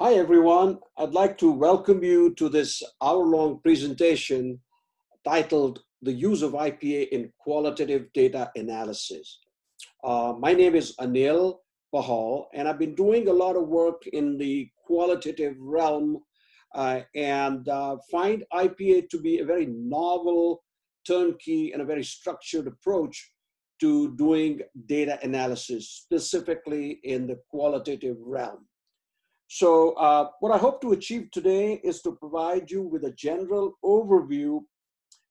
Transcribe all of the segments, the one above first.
Hi, everyone. I'd like to welcome you to this hour long presentation titled The Use of IPA in Qualitative Data Analysis. Uh, my name is Anil Pahal, and I've been doing a lot of work in the qualitative realm uh, and uh, find IPA to be a very novel, turnkey, and a very structured approach to doing data analysis, specifically in the qualitative realm. So uh, what I hope to achieve today is to provide you with a general overview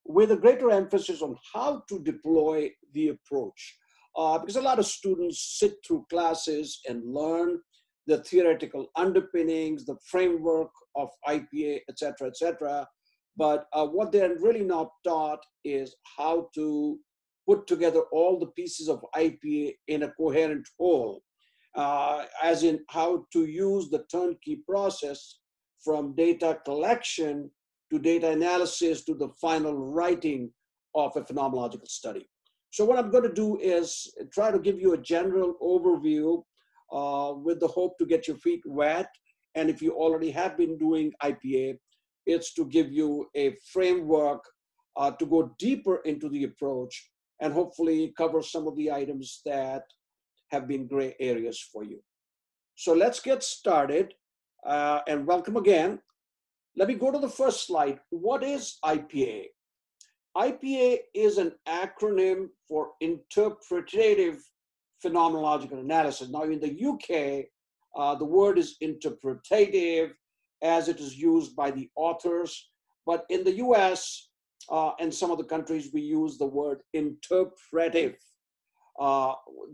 with a greater emphasis on how to deploy the approach. Uh, because a lot of students sit through classes and learn the theoretical underpinnings, the framework of IPA, et cetera, et cetera. But uh, what they're really not taught is how to put together all the pieces of IPA in a coherent whole uh, as in how to use the turnkey process from data collection to data analysis to the final writing of a phenomenological study. So what I'm going to do is try to give you a general overview uh, with the hope to get your feet wet. And if you already have been doing IPA, it's to give you a framework uh, to go deeper into the approach and hopefully cover some of the items that have been gray areas for you. So let's get started uh, and welcome again. Let me go to the first slide. What is IPA? IPA is an acronym for Interpretative Phenomenological Analysis. Now, in the UK, uh, the word is interpretative as it is used by the authors, but in the US uh, and some of the countries, we use the word interpretive uh,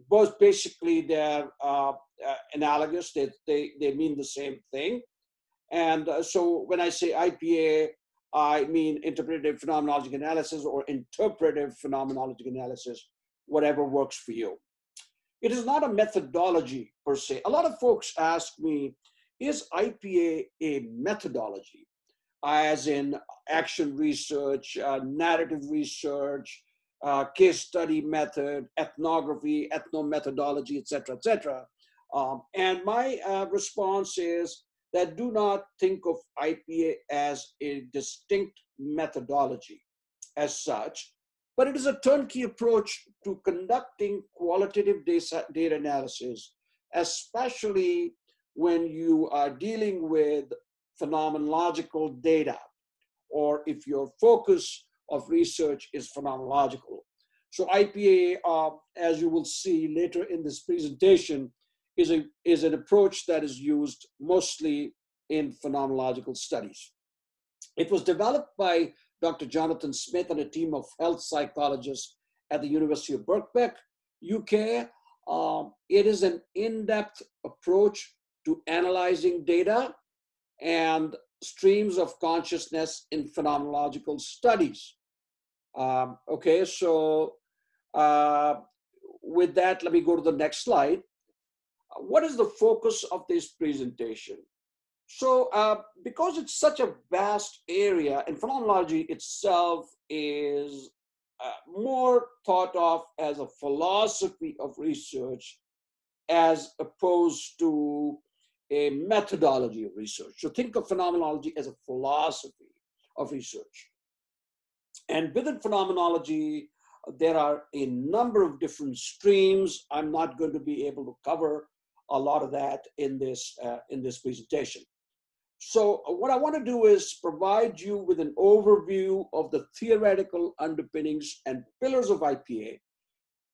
both basically they're uh, uh, analogous, they, they, they mean the same thing. And uh, so when I say IPA, I mean interpretive phenomenological analysis or interpretive phenomenological analysis, whatever works for you. It is not a methodology per se. A lot of folks ask me, is IPA a methodology? As in action research, uh, narrative research, uh, case study method, ethnography, ethnomethodology, et cetera, et cetera. Um, and my uh, response is that do not think of IPA as a distinct methodology as such, but it is a turnkey approach to conducting qualitative data, data analysis, especially when you are dealing with phenomenological data, or if your focus of research is phenomenological. So IPA, uh, as you will see later in this presentation, is, a, is an approach that is used mostly in phenomenological studies. It was developed by Dr. Jonathan Smith and a team of health psychologists at the University of Birkbeck, UK. Um, it is an in-depth approach to analyzing data and streams of consciousness in phenomenological studies. Um, okay, so uh, with that, let me go to the next slide. What is the focus of this presentation? So uh, because it's such a vast area and phenomenology itself is uh, more thought of as a philosophy of research as opposed to a methodology of research. So think of phenomenology as a philosophy of research. And within phenomenology, there are a number of different streams. I'm not going to be able to cover a lot of that in this, uh, in this presentation. So what I want to do is provide you with an overview of the theoretical underpinnings and pillars of IPA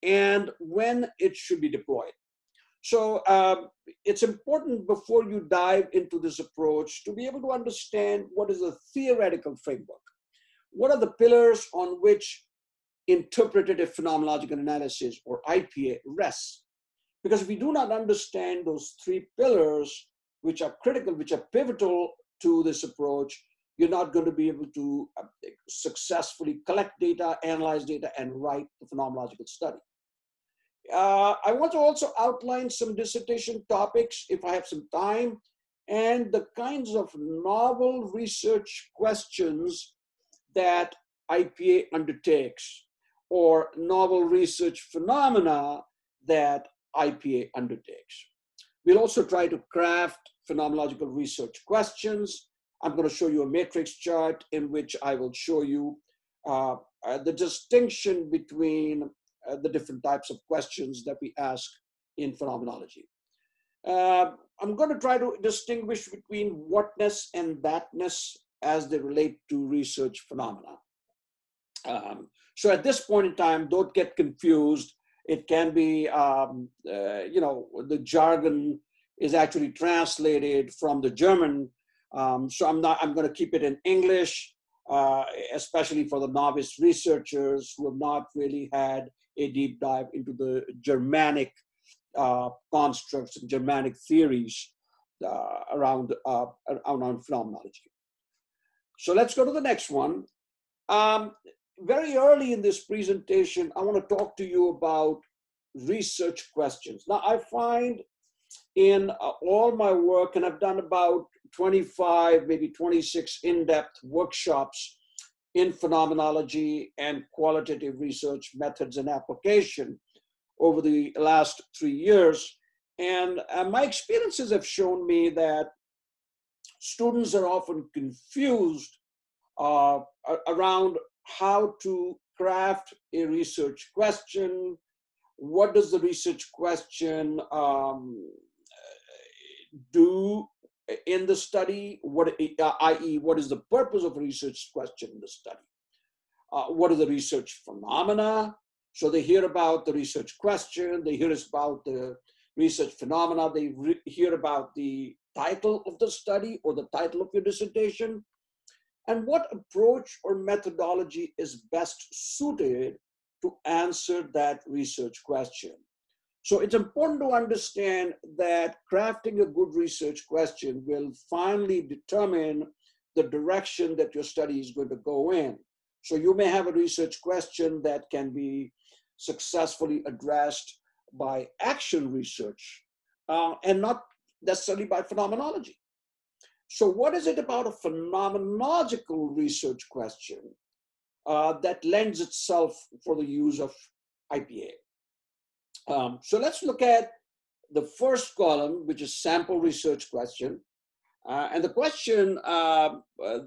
and when it should be deployed. So um, it's important before you dive into this approach to be able to understand what is the theoretical framework. What are the pillars on which interpretative phenomenological analysis or IPA rests? Because if we do not understand those three pillars, which are critical, which are pivotal to this approach, you're not going to be able to uh, successfully collect data, analyze data, and write the phenomenological study. Uh, I want to also outline some dissertation topics if I have some time and the kinds of novel research questions that IPA undertakes or novel research phenomena that IPA undertakes. We'll also try to craft phenomenological research questions. I'm going to show you a matrix chart in which I will show you uh, uh, the distinction between uh, the different types of questions that we ask in phenomenology. Uh, I'm going to try to distinguish between whatness and thatness as they relate to research phenomena. Um, so at this point in time, don't get confused. It can be, um, uh, you know, the jargon is actually translated from the German. Um, so I'm not, I'm going to keep it in English, uh, especially for the novice researchers who have not really had a deep dive into the Germanic uh, constructs and Germanic theories uh, around, uh, around phenomenology. So let's go to the next one. Um, very early in this presentation, I want to talk to you about research questions. Now, I find in uh, all my work, and I've done about 25, maybe 26 in-depth workshops in phenomenology and qualitative research methods and application over the last three years. And uh, my experiences have shown me that students are often confused uh, around how to craft a research question. What does the research question um, do in the study? What, uh, i.e., what is the purpose of research question in the study? Uh, what are the research phenomena? So they hear about the research question, they hear about the research phenomena, they hear about the title of the study or the title of your dissertation, and what approach or methodology is best suited to answer that research question. So it's important to understand that crafting a good research question will finally determine the direction that your study is going to go in. So you may have a research question that can be successfully addressed by action research uh, and not necessarily by phenomenology. So, what is it about a phenomenological research question uh, that lends itself for the use of IPA? Um, so, let's look at the first column, which is sample research question. Uh, and the question uh,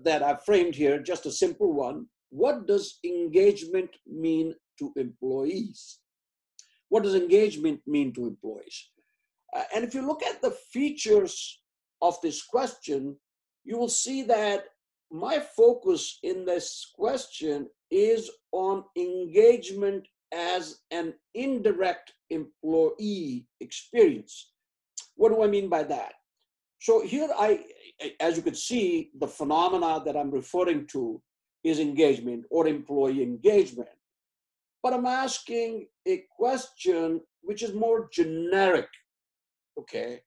that I've framed here, just a simple one what does engagement mean to employees? What does engagement mean to employees? Uh, and if you look at the features of this question, you will see that my focus in this question is on engagement as an indirect employee experience. What do I mean by that? So here I, as you can see, the phenomena that I'm referring to is engagement or employee engagement. But I'm asking a question which is more generic, okay?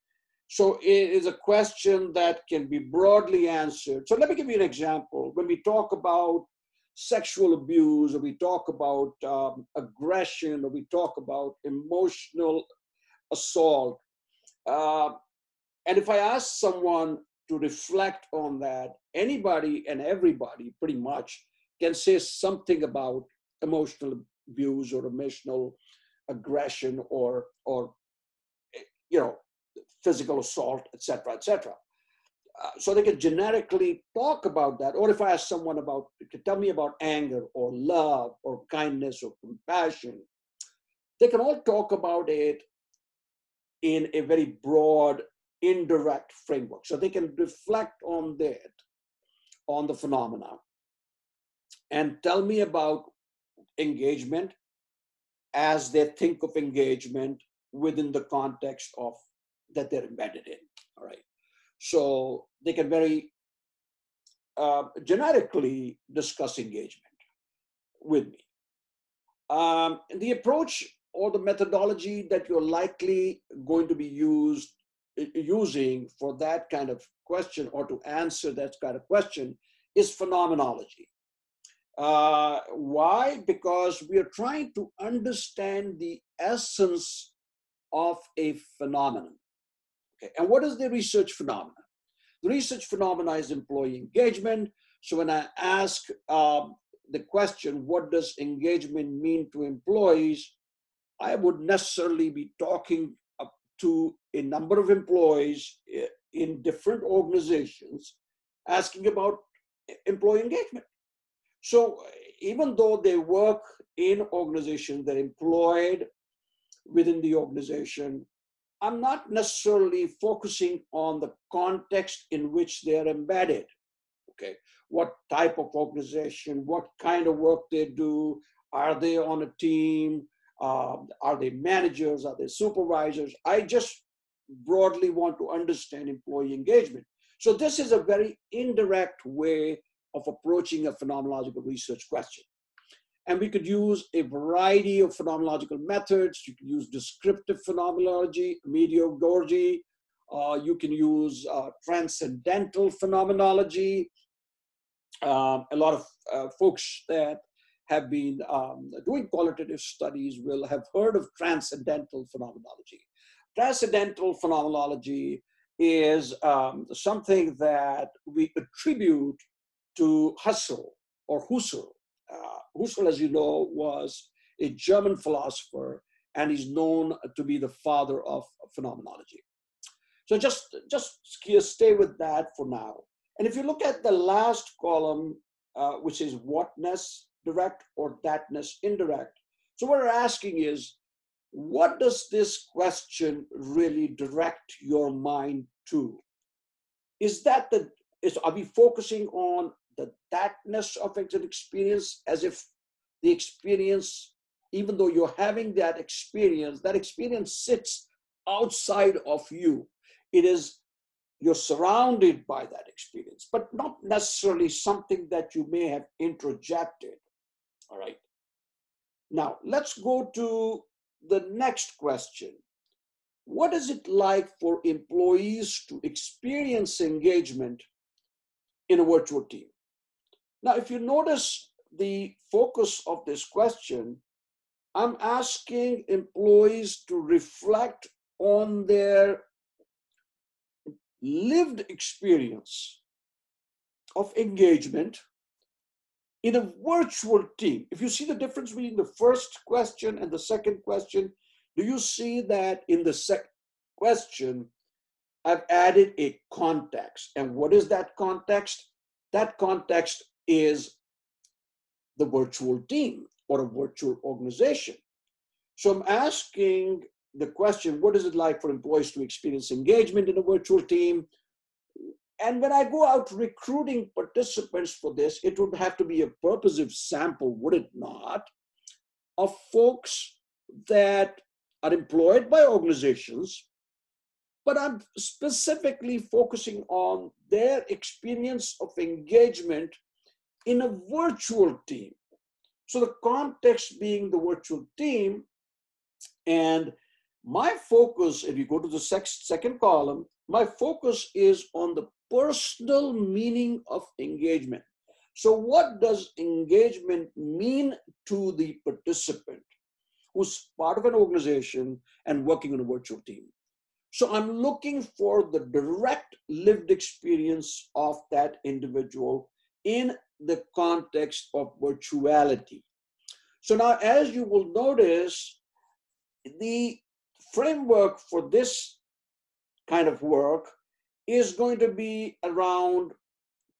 So it is a question that can be broadly answered. So let me give you an example. When we talk about sexual abuse, or we talk about um, aggression, or we talk about emotional assault, uh, and if I ask someone to reflect on that, anybody and everybody pretty much can say something about emotional abuse or emotional aggression or or you know physical assault, etc., etc. Uh, so they can generically talk about that. Or if I ask someone about, tell me about anger or love or kindness or compassion, they can all talk about it in a very broad, indirect framework. So they can reflect on that, on the phenomena, and tell me about engagement as they think of engagement within the context of that they're embedded in. All right. So they can very uh, generically discuss engagement with me. Um, the approach or the methodology that you're likely going to be used using for that kind of question or to answer that kind of question is phenomenology. Uh, why? Because we are trying to understand the essence of a phenomenon. And what is the research phenomena? The research phenomena is employee engagement. So when I ask um, the question, what does engagement mean to employees? I would necessarily be talking to a number of employees in different organizations asking about employee engagement. So even though they work in organizations, they're employed within the organization, I'm not necessarily focusing on the context in which they're embedded. Okay, what type of organization, what kind of work they do, are they on a team, um, are they managers, are they supervisors? I just broadly want to understand employee engagement. So this is a very indirect way of approaching a phenomenological research question. And we could use a variety of phenomenological methods. You can use descriptive phenomenology, mediagogy. Uh, you can use uh, transcendental phenomenology. Um, a lot of uh, folks that have been um, doing qualitative studies will have heard of transcendental phenomenology. Transcendental phenomenology is um, something that we attribute to Husserl or Husserl. Uh, Husserl, as you know, was a German philosopher and is known to be the father of phenomenology. So just, just stay with that for now. And if you look at the last column, uh, which is whatness direct or thatness indirect, so what we're asking is, what does this question really direct your mind to? Is that the is are we focusing on the thatness of an experience as if the experience, even though you're having that experience, that experience sits outside of you. It is you're surrounded by that experience, but not necessarily something that you may have introjected. All right. Now, let's go to the next question. What is it like for employees to experience engagement in a virtual team? Now, if you notice the focus of this question, I'm asking employees to reflect on their lived experience of engagement in a virtual team. If you see the difference between the first question and the second question, do you see that in the second question, I've added a context. And what is that context? That context is the virtual team or a virtual organization. So I'm asking the question what is it like for employees to experience engagement in a virtual team? And when I go out recruiting participants for this, it would have to be a purposive sample, would it not, of folks that are employed by organizations, but I'm specifically focusing on their experience of engagement in a virtual team. So the context being the virtual team, and my focus, if you go to the second column, my focus is on the personal meaning of engagement. So, what does engagement mean to the participant who's part of an organization and working on a virtual team? So, I'm looking for the direct lived experience of that individual in the context of virtuality. So, now as you will notice, the framework for this kind of work is going to be around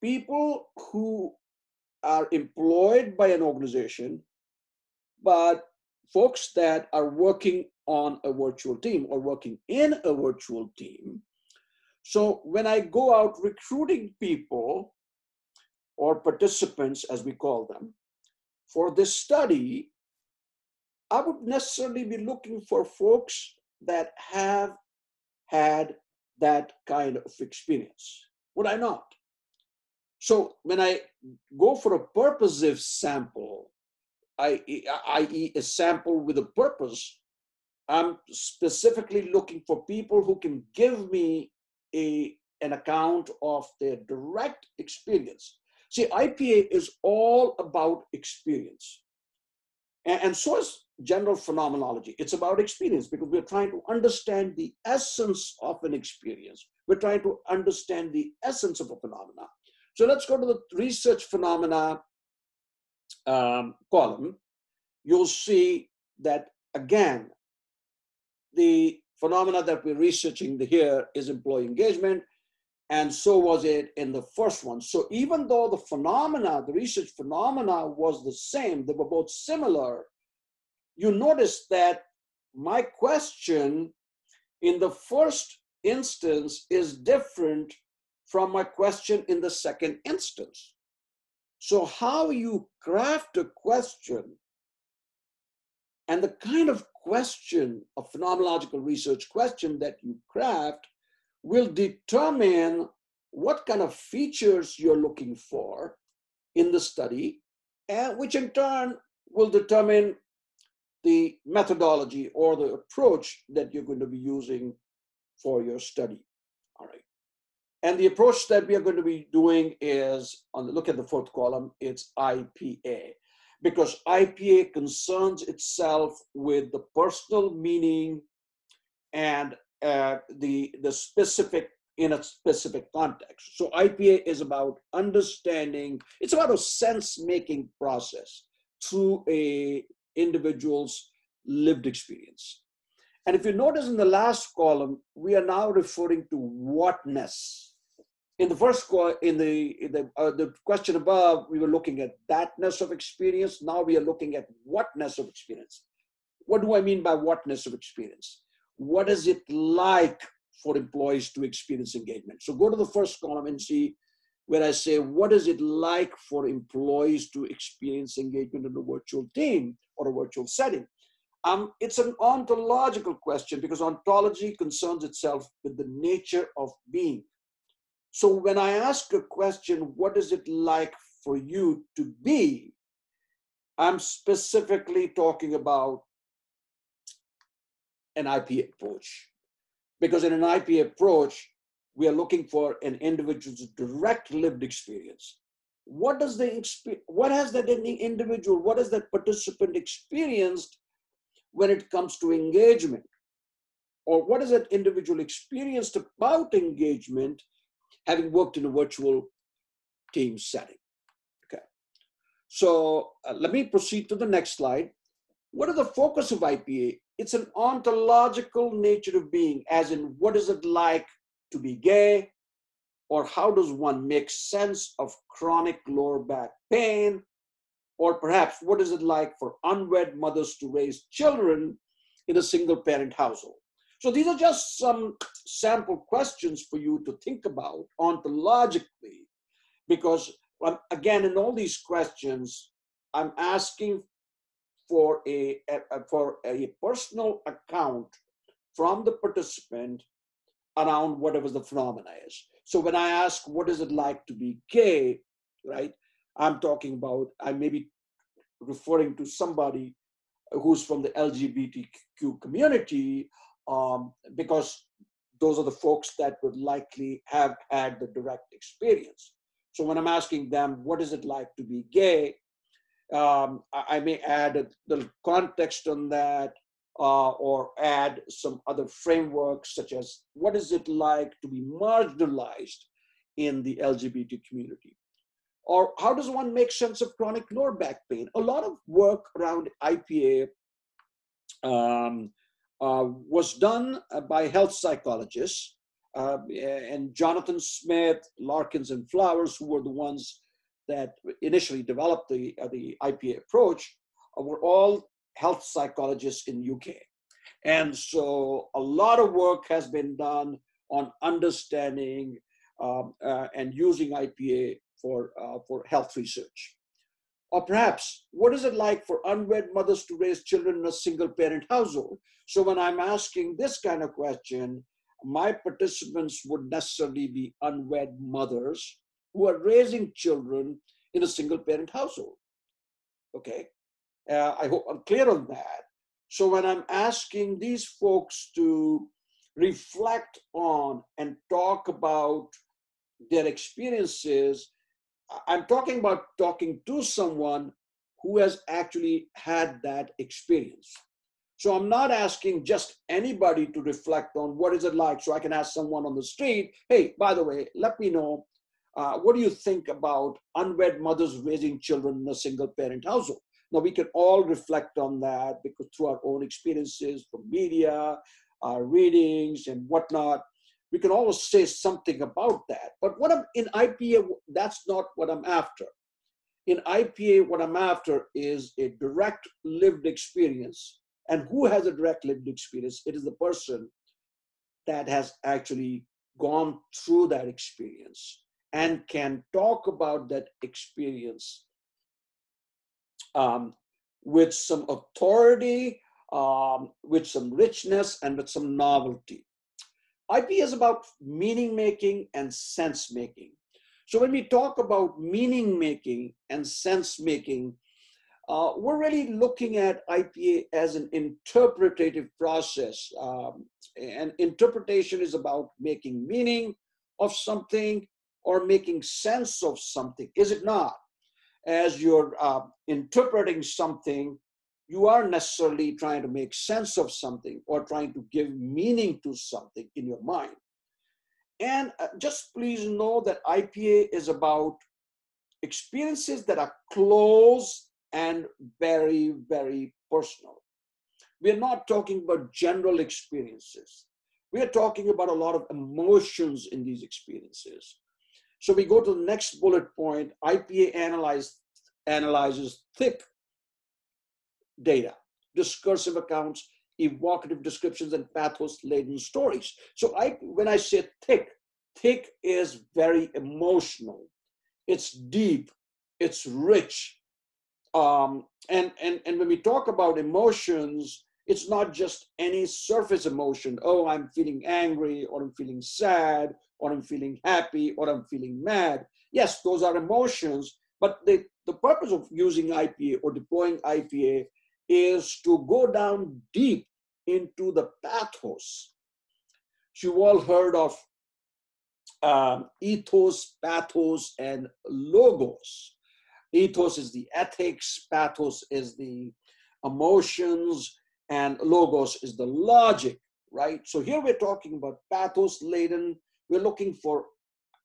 people who are employed by an organization, but folks that are working on a virtual team or working in a virtual team. So when I go out recruiting people or participants, as we call them, for this study, I would necessarily be looking for folks that have had that kind of experience? Would I not? So when I go for a purposive sample, i.e., a sample with a purpose, I'm specifically looking for people who can give me a, an account of their direct experience. See, IPA is all about experience. And, and so is general phenomenology. It's about experience because we're trying to understand the essence of an experience. We're trying to understand the essence of a phenomena. So let's go to the research phenomena um, column. You'll see that again, the phenomena that we're researching here is employee engagement. And so was it in the first one. So even though the phenomena, the research phenomena was the same, they were both similar, you notice that my question in the first instance is different from my question in the second instance. So, how you craft a question and the kind of question, a phenomenological research question that you craft, will determine what kind of features you're looking for in the study, and which in turn will determine the methodology or the approach that you're going to be using for your study. All right. And the approach that we are going to be doing is on the look at the fourth column, it's IPA. Because IPA concerns itself with the personal meaning and the, the specific in a specific context. So IPA is about understanding, it's about a sense-making process through a individual's lived experience. And if you notice in the last column, we are now referring to whatness. In the first in the in the, uh, the question above, we were looking at thatness of experience. Now we are looking at whatness of experience. What do I mean by whatness of experience? What is it like for employees to experience engagement? So go to the first column and see where I say, what is it like for employees to experience engagement in a virtual team or a virtual setting? Um, it's an ontological question because ontology concerns itself with the nature of being. So when I ask a question, what is it like for you to be? I'm specifically talking about an IP approach. Because in an IP approach, we are looking for an individual's direct lived experience. What does the what has that individual, what has that participant experienced when it comes to engagement? Or what has that individual experienced about engagement having worked in a virtual team setting? Okay. So uh, let me proceed to the next slide. What are the focus of IPA? It's an ontological nature of being, as in what is it like to be gay? Or how does one make sense of chronic lower back pain or perhaps what is it like for unwed mothers to raise children in a single parent household? So these are just some sample questions for you to think about ontologically, because um, again, in all these questions, I'm asking for a, a, for a personal account from the participant around whatever the phenomena is. So when I ask, what is it like to be gay, right? I'm talking about, I may be referring to somebody who's from the LGBTQ community um, because those are the folks that would likely have had the direct experience. So when I'm asking them, what is it like to be gay? Um, I, may add little context on that uh, or add some other frameworks such as what is it like to be marginalized in the LGBT community? Or how does one make sense of chronic lower back pain? A lot of work around IPA um, uh, was done uh, by health psychologists, uh, and Jonathan Smith, Larkins, and Flowers, who were the ones that initially developed the, uh, the IPA approach, uh, were all health psychologists in UK. And so a lot of work has been done on understanding um, uh, and using IPA for, uh, for health research. Or perhaps, what is it like for unwed mothers to raise children in a single parent household? So when I'm asking this kind of question, my participants would necessarily be unwed mothers who are raising children in a single parent household. Okay, uh, I hope I'm clear on that. So when I'm asking these folks to reflect on and talk about their experiences, I'm talking about talking to someone who has actually had that experience. So I'm not asking just anybody to reflect on what is it like. So I can ask someone on the street, hey, by the way, let me know, uh, what do you think about unwed mothers raising children in a single parent household? Now we can all reflect on that because through our own experiences from media, our readings and whatnot, we can always say something about that. But what I'm in IPA, that's not what I'm after. In IPA, what I'm after is a direct lived experience. And who has a direct lived experience? It is the person that has actually gone through that experience and can talk about that experience um, with some authority, um, with some richness, and with some novelty. IP is about meaning making and sense making. So when we talk about meaning making and sense making, uh, we're really looking at IPA as an interpretative process. Um, and interpretation is about making meaning of something or making sense of something, is it not? As you're uh, interpreting something, you are necessarily trying to make sense of something or trying to give meaning to something in your mind. And uh, just please know that IPA is about experiences that are close and very, very personal. We're not talking about general experiences. We are talking about a lot of emotions in these experiences. So we go to the next bullet point. IPA analyze, analyzes thick data, discursive accounts, evocative descriptions, and pathos-laden stories. So I, when I say thick, thick is very emotional. It's deep. It's rich. Um, and, and, and when we talk about emotions, it's not just any surface emotion. Oh, I'm feeling angry, or I'm feeling sad, or I'm feeling happy, or I'm feeling mad. Yes, those are emotions, but the, the purpose of using IPA or deploying IPA is to go down deep into the pathos. You've all heard of um, ethos, pathos, and logos. Ethos is the ethics, pathos is the emotions, and logos is the logic, right? So here we're talking about pathos laden. We're looking for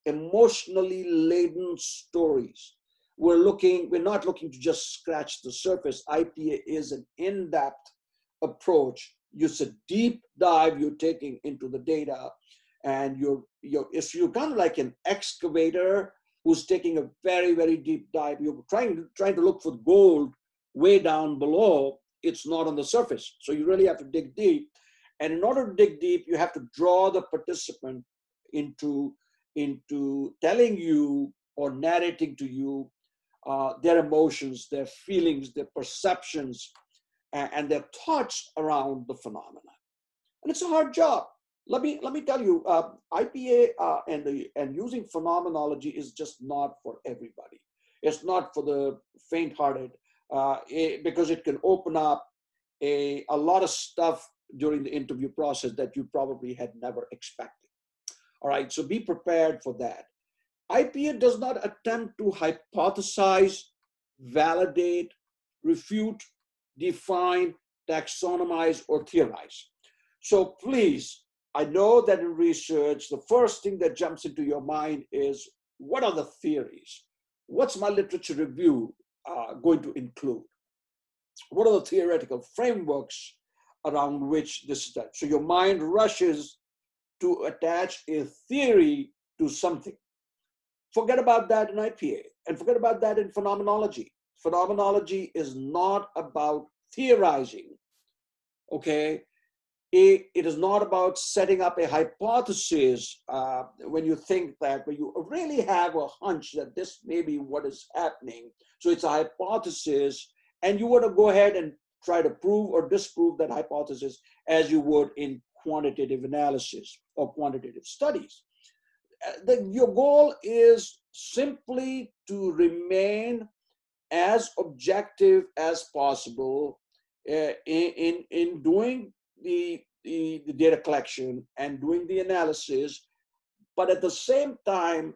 emotionally laden stories we're looking, we're not looking to just scratch the surface. IPA is an in-depth approach. It's a deep dive you're taking into the data, and you're you're it's you're kind of like an excavator who's taking a very very deep dive. You're trying trying to look for gold way down below. It's not on the surface, so you really have to dig deep. And in order to dig deep, you have to draw the participant into into telling you or narrating to you uh, their emotions, their feelings, their perceptions, and, and, their thoughts around the phenomena. And it's a hard job. Let me let me tell you, uh, IPA uh, and the and using phenomenology is just not for everybody. It's not for the faint-hearted uh, it, because it can open up a, a lot of stuff during the interview process that you probably had never expected. All right, so be prepared for that. IPA does not attempt to hypothesize, validate, refute, define, taxonomize, or theorize. So please, I know that in research, the first thing that jumps into your mind is what are the theories? What's my literature review uh, going to include? What are the theoretical frameworks around which this is done? So your mind rushes to attach a theory to something. Forget about that in IPA and forget about that in phenomenology. Phenomenology is not about theorizing, okay? It, it is not about setting up a hypothesis uh, when you think that, when you really have a hunch that this may be what is happening. So it's a hypothesis, and you want to go ahead and try to prove or disprove that hypothesis as you would in quantitative analysis or quantitative studies. The, your goal is simply to remain as objective as possible uh, in, in, in doing the, the, the data collection and doing the analysis, but at the same time,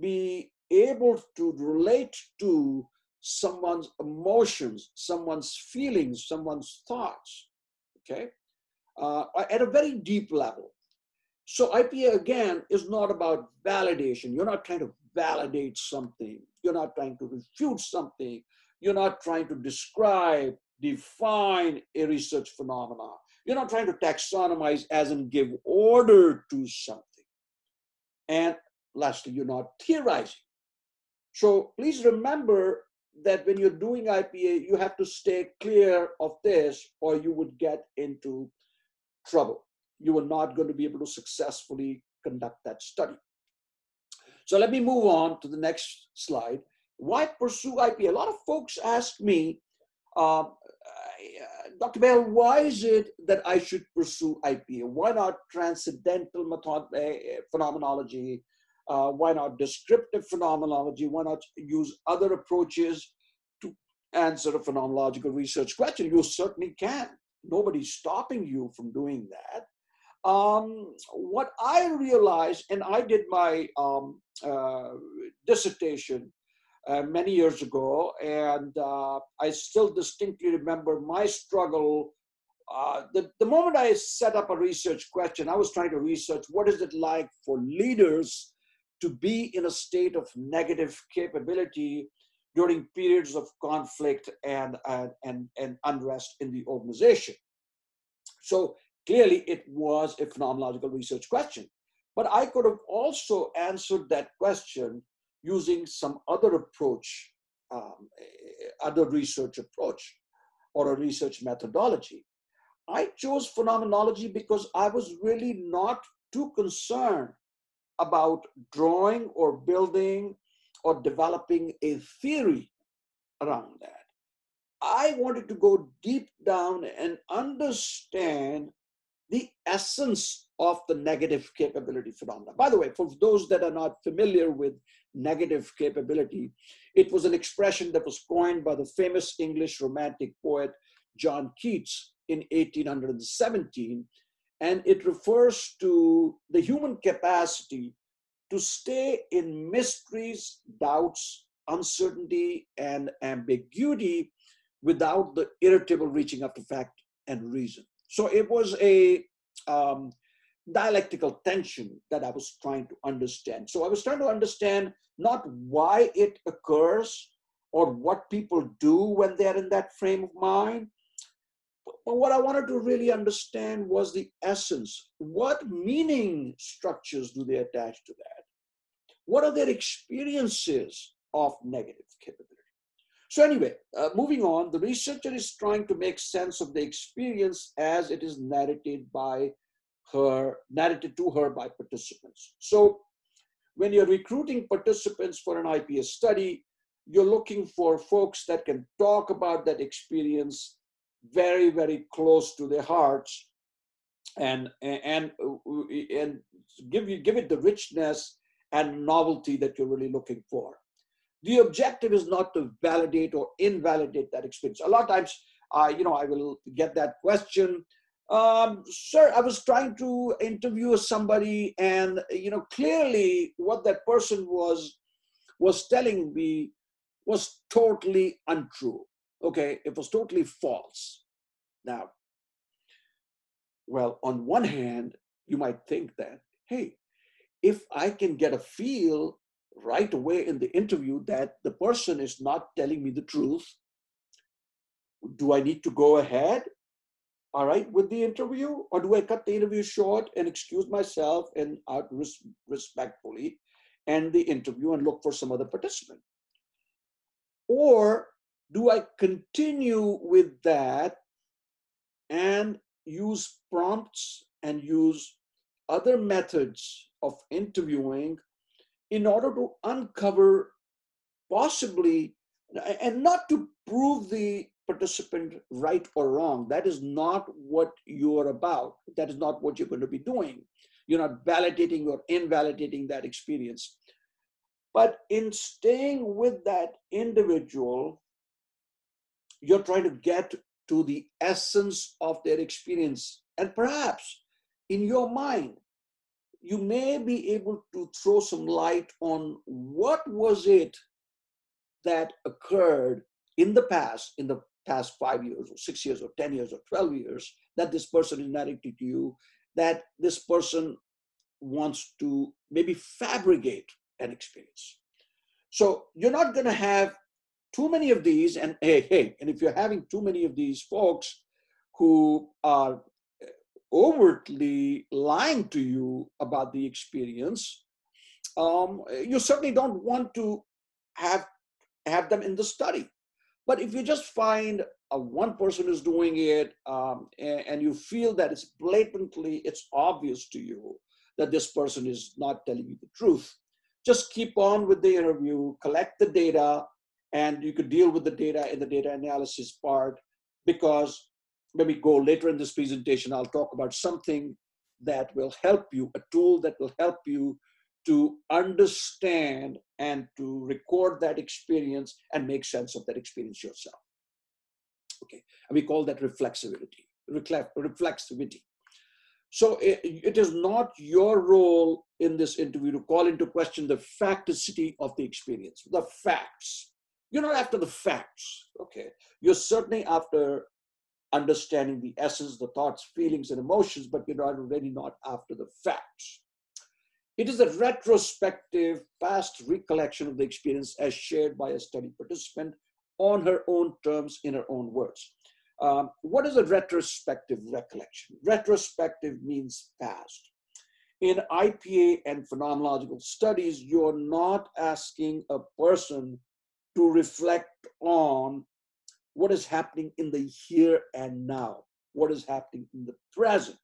be able to relate to someone's emotions, someone's feelings, someone's thoughts, okay, uh, at a very deep level. So IPA again is not about validation. You're not trying to validate something. You're not trying to refute something. You're not trying to describe, define a research phenomena. You're not trying to taxonomize as in give order to something. And lastly, you're not theorizing. So please remember that when you're doing IPA, you have to stay clear of this or you would get into trouble. You are not going to be able to successfully conduct that study. So let me move on to the next slide. Why pursue IPA? A lot of folks ask me, uh, Dr. Bell, why is it that I should pursue IPA? Why not transcendental method, uh, phenomenology? Uh, why not descriptive phenomenology? Why not use other approaches to answer a phenomenological research question? You certainly can. Nobody's stopping you from doing that. Um, what I realized, and I did my um, uh, dissertation uh, many years ago, and uh, I still distinctly remember my struggle. Uh, the, the moment I set up a research question, I was trying to research what is it like for leaders to be in a state of negative capability during periods of conflict and, and, and, unrest in the organization. So clearly, it was a phenomenological research question. But I could have also answered that question using some other approach, um, other research approach, or a research methodology. I chose phenomenology because I was really not too concerned about drawing or building or developing a theory around that. I wanted to go deep down and understand the essence of the negative capability phenomena. By the way, for those that are not familiar with negative capability, it was an expression that was coined by the famous English romantic poet John Keats in 1817, and it refers to the human capacity to stay in mysteries, doubts, uncertainty, and ambiguity without the irritable reaching after fact and reason. So it was a um, dialectical tension that I was trying to understand. So I was trying to understand not why it occurs or what people do when they're in that frame of mind, but what I wanted to really understand was the essence. What meaning structures do they attach to that? What are their experiences of negative capability? So anyway, uh, moving on, the researcher is trying to make sense of the experience as it is narrated by her, narrated to her by participants. So when you're recruiting participants for an IPS study, you're looking for folks that can talk about that experience very, very close to their hearts and, and, and give, you, give it the richness and novelty that you're really looking for. The objective is not to validate or invalidate that experience. A lot of times, uh, you know, I will get that question um, sir, I was trying to interview somebody, and you know, clearly what that person was was telling me was totally untrue. Okay, it was totally false. Now, well, on one hand, you might think that, hey, if I can get a feel right away in the interview that the person is not telling me the truth, do I need to go ahead all right, with the interview? Or do I cut the interview short and excuse myself and out res- respectfully end the interview and look for some other participant? Or do I continue with that and use prompts and use other methods of interviewing in order to uncover possibly and not to prove the participant right or wrong. That is not what you're about. That is not what you're going to be doing. You're not validating or invalidating that experience. But in staying with that individual, you're trying to get to the essence of their experience. And perhaps in your mind, you may be able to throw some light on what was it that occurred in the past, in the past five years or six years or 10 years or 12 years that this person is narrating to you that this person wants to maybe fabricate an experience. So you're not going to have too many of these. And hey, hey, and if you're having too many of these folks who are overtly lying to you about the experience, um, you certainly don't want to have have them in the study. But if you just find a one person is doing it um, and, and, you feel that it's blatantly, it's obvious to you that this person is not telling you the truth, just keep on with the interview, collect the data, and you could deal with the data in the data analysis part because when we go later in this presentation, I'll talk about something that will help you, a tool that will help you to understand and to record that experience and make sense of that experience yourself. Okay, and we call that reflexivity. Reflexivity. So it, it is not your role in this interview to call into question the facticity of the experience, the facts. You're not after the facts, okay? You're certainly after understanding the essence, the thoughts, feelings, and emotions, but you're not really not after the facts. It is a retrospective, past recollection of the experience as shared by a study participant on her own terms, in her own words. Um, what is a retrospective recollection? Retrospective means past. In IPA and phenomenological studies, you're not asking a person to reflect on what is happening in the here and now, what is happening in the present.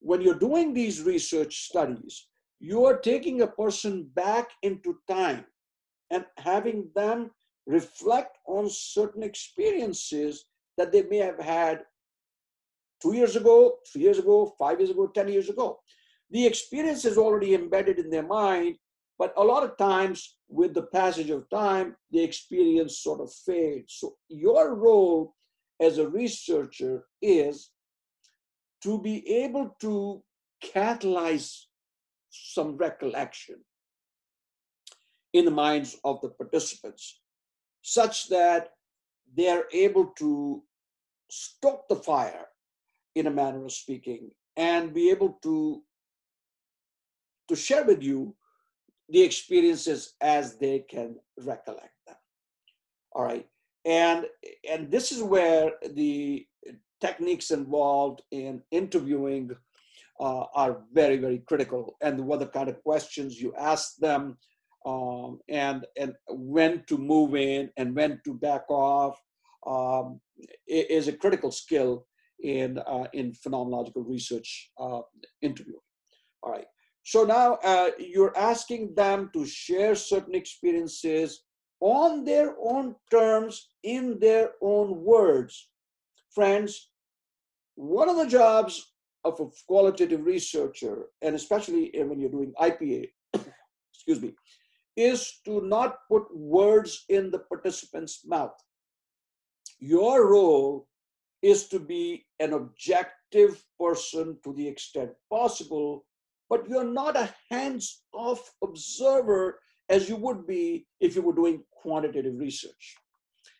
When you're doing these research studies, you are taking a person back into time and having them reflect on certain experiences that they may have had two years ago, three years ago, five years ago, 10 years ago. The experience is already embedded in their mind, but a lot of times with the passage of time, the experience sort of fades. So your role as a researcher is to be able to catalyze some recollection in the minds of the participants such that they're able to stoke the fire in a manner of speaking and be able to to share with you the experiences as they can recollect them all right and and this is where the techniques involved in interviewing uh, are very, very critical. And what the kind of questions you ask them, um, and and when to move in and when to back off, um, is a critical skill in uh, in phenomenological research uh, interviewing. All right. So now uh, you're asking them to share certain experiences on their own terms, in their own words. Friends, one of the jobs of a qualitative researcher, and especially when you're doing IPA, excuse me, is to not put words in the participant's mouth. Your role is to be an objective person to the extent possible, but you're not a hands off observer as you would be if you were doing quantitative research.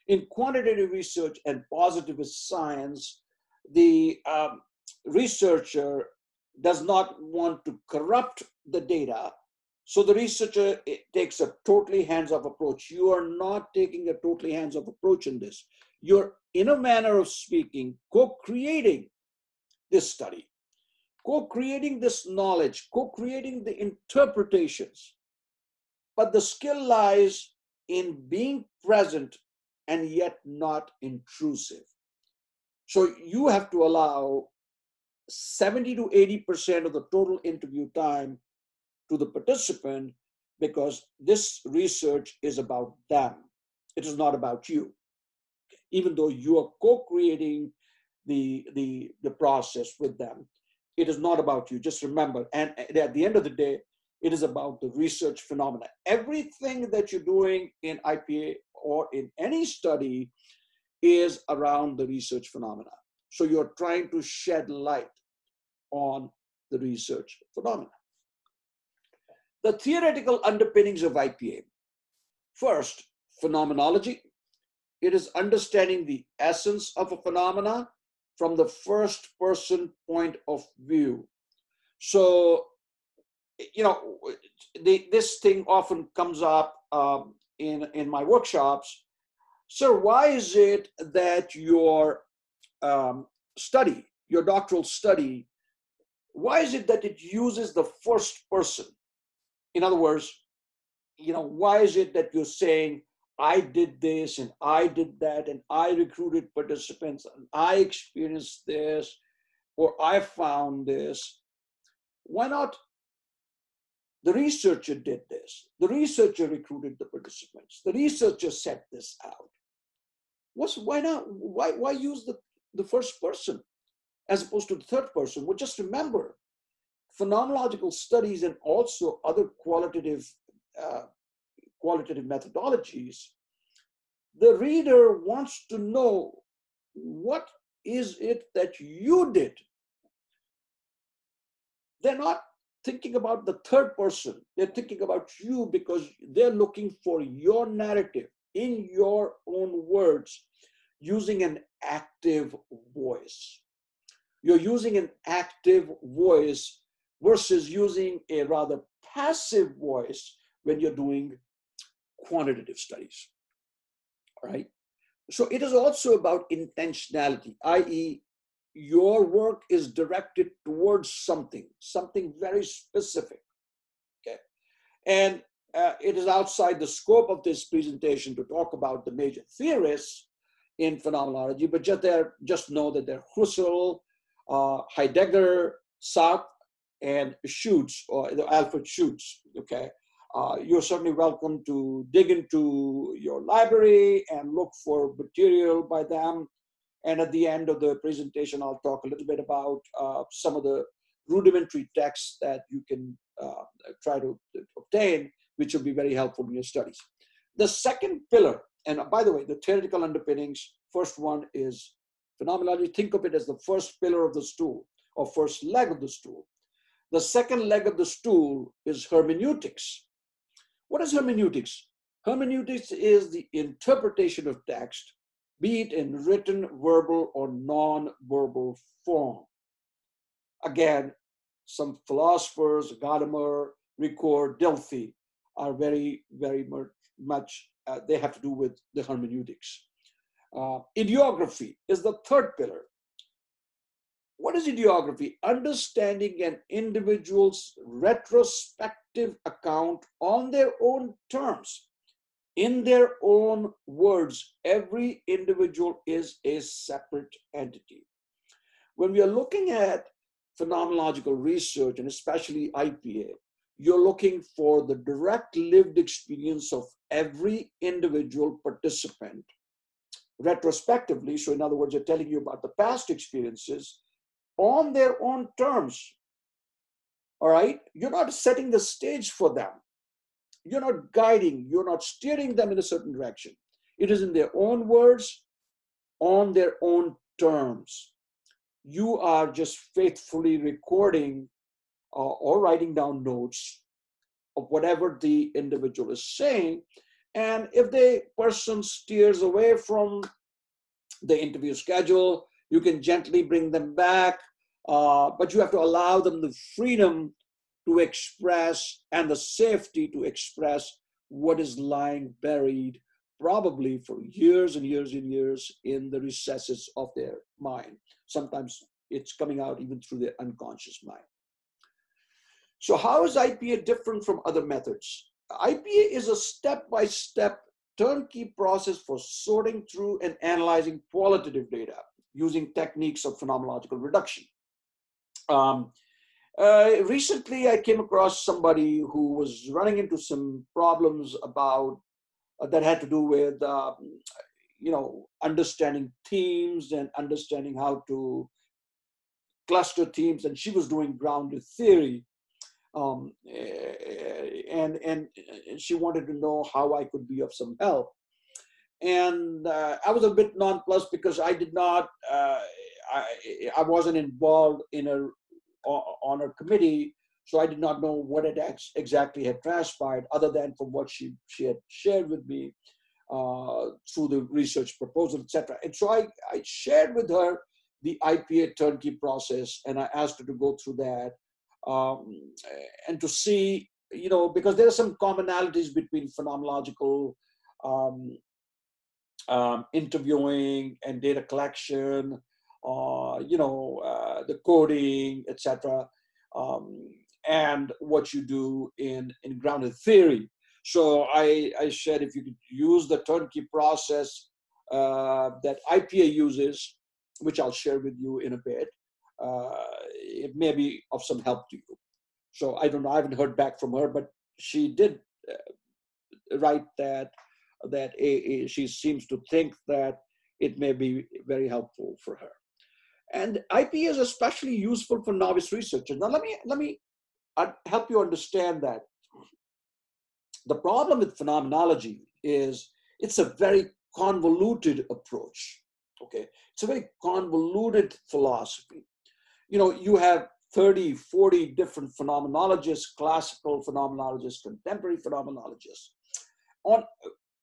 In quantitative research and positivist science, the um, researcher does not want to corrupt the data. So the researcher eh, takes a totally hands-off approach. You are not taking a totally hands-off approach in this. You're, in a manner of speaking, co-creating this study, co-creating this knowledge, co-creating the interpretations. But the skill lies in being present and yet not intrusive. So you have to allow 70 to 80% of the total interview time to the participant because this research is about them. It is not about you. Even though you are co-creating the, the, the process with them, it is not about you. Just remember, and at the end of the day, it is about the research phenomena. Everything that you're doing in IPA or in any study is around the research phenomena. So you're trying to shed light on the research phenomena. The theoretical underpinnings of IPA. First, phenomenology. It is understanding the essence of a phenomena from the first person point of view. So, you know, the, this thing often comes up um, in, in my workshops. Sir, why is it that your um, study, your doctoral study, why is it that it uses the first person? in other words, you know, why is it that you're saying, I did this and I did that and I recruited participants and I experienced this or I found this? Why not? The researcher did this. The researcher recruited the participants. The researcher set this out. What's why not? Why why use the, the first person as opposed to the third person? Well, just remember, phenomenological studies and also other qualitative uh, qualitative methodologies, the reader wants to know what is it that you did. They're not thinking about the third person. They're thinking about you because they're looking for your narrative in your own words using an active voice. You're using an active voice versus using a rather passive voice when you're doing quantitative studies. Right. So it is also about intentionality, i.e., your work is directed towards something, something very specific. Okay. And uh, it is outside the scope of this presentation to talk about the major theorists in phenomenology, but just there, just know that they're Husserl, uh, Heidegger, Sartre, and Schutz, or Alfred Schutz. Okay, uh, you're certainly welcome to dig into your library and look for material by them. And at the end of the presentation, I'll talk a little bit about uh, some of the rudimentary texts that you can uh, try to, to obtain, which will be very helpful in your studies. The second pillar, and by the way, the theoretical underpinnings, first one is phenomenology. Think of it as the first pillar of the stool or first leg of the stool. The second leg of the stool is hermeneutics. What is hermeneutics? Hermeneutics is the interpretation of text, be it in written, verbal, or non-verbal form. Again, some philosophers, Gadamer, Ricoeur, Dilthey, are very, very much, uh, they have to do with the hermeneutics. Uh, idiography is the third pillar. What is idiography? Understanding an individual's retrospective account on their own terms. In their own words, every individual is a separate entity. When we are looking at phenomenological research, and especially IPA, you're looking for the direct lived experience of every individual participant retrospectively. So, in other words, they're telling you about the past experiences on their own terms. All right? You're not setting the stage for them. You're not guiding, you're not steering them in a certain direction. It is in their own words, on their own terms. You are just faithfully recording uh, or writing down notes of whatever the individual is saying. And if the person steers away from the interview schedule, you can gently bring them back uh, but you have to allow them the freedom to express and the safety to express what is lying buried probably for years and years and years in the recesses of their mind. Sometimes it's coming out even through their unconscious mind. So, how is IPA different from other methods? IPA is a step by step turnkey process for sorting through and analyzing qualitative data using techniques of phenomenological reduction. Um, uh, recently, I came across somebody who was running into some problems about uh, that had to do with um, you know understanding themes and understanding how to cluster themes. and she was doing grounded theory. Um, eh, and and she wanted to know how I could be of some help. And uh, I was a bit nonplussed because I did not, uh, I, I wasn't involved in a on her committee, so I did not know what it ex- exactly had transpired, other than from what she she had shared with me uh, through the research proposal, etc. And so I, I shared with her the IPA turnkey process, and I asked her to go through that um, and to see, you know, because there are some commonalities between phenomenological um, um, interviewing and data collection uh, you know, uh, the coding, etc. Um, and what you do in, in grounded theory. So I, I said if you could use the turnkey process uh, that IPA uses, which I'll share with you in a bit, uh, it may be of some help to you. So I don't know, I haven't heard back from her, but she did uh, write that that a, a, she seems to think that it may be very helpful for her. And IPA is especially useful for novice researchers. Now let me let me uh, help you understand that. The problem with phenomenology is it's a very convoluted approach. Okay, it's a very convoluted philosophy. You know, you have 30, 40 different phenomenologists, classical phenomenologists, contemporary phenomenologists, on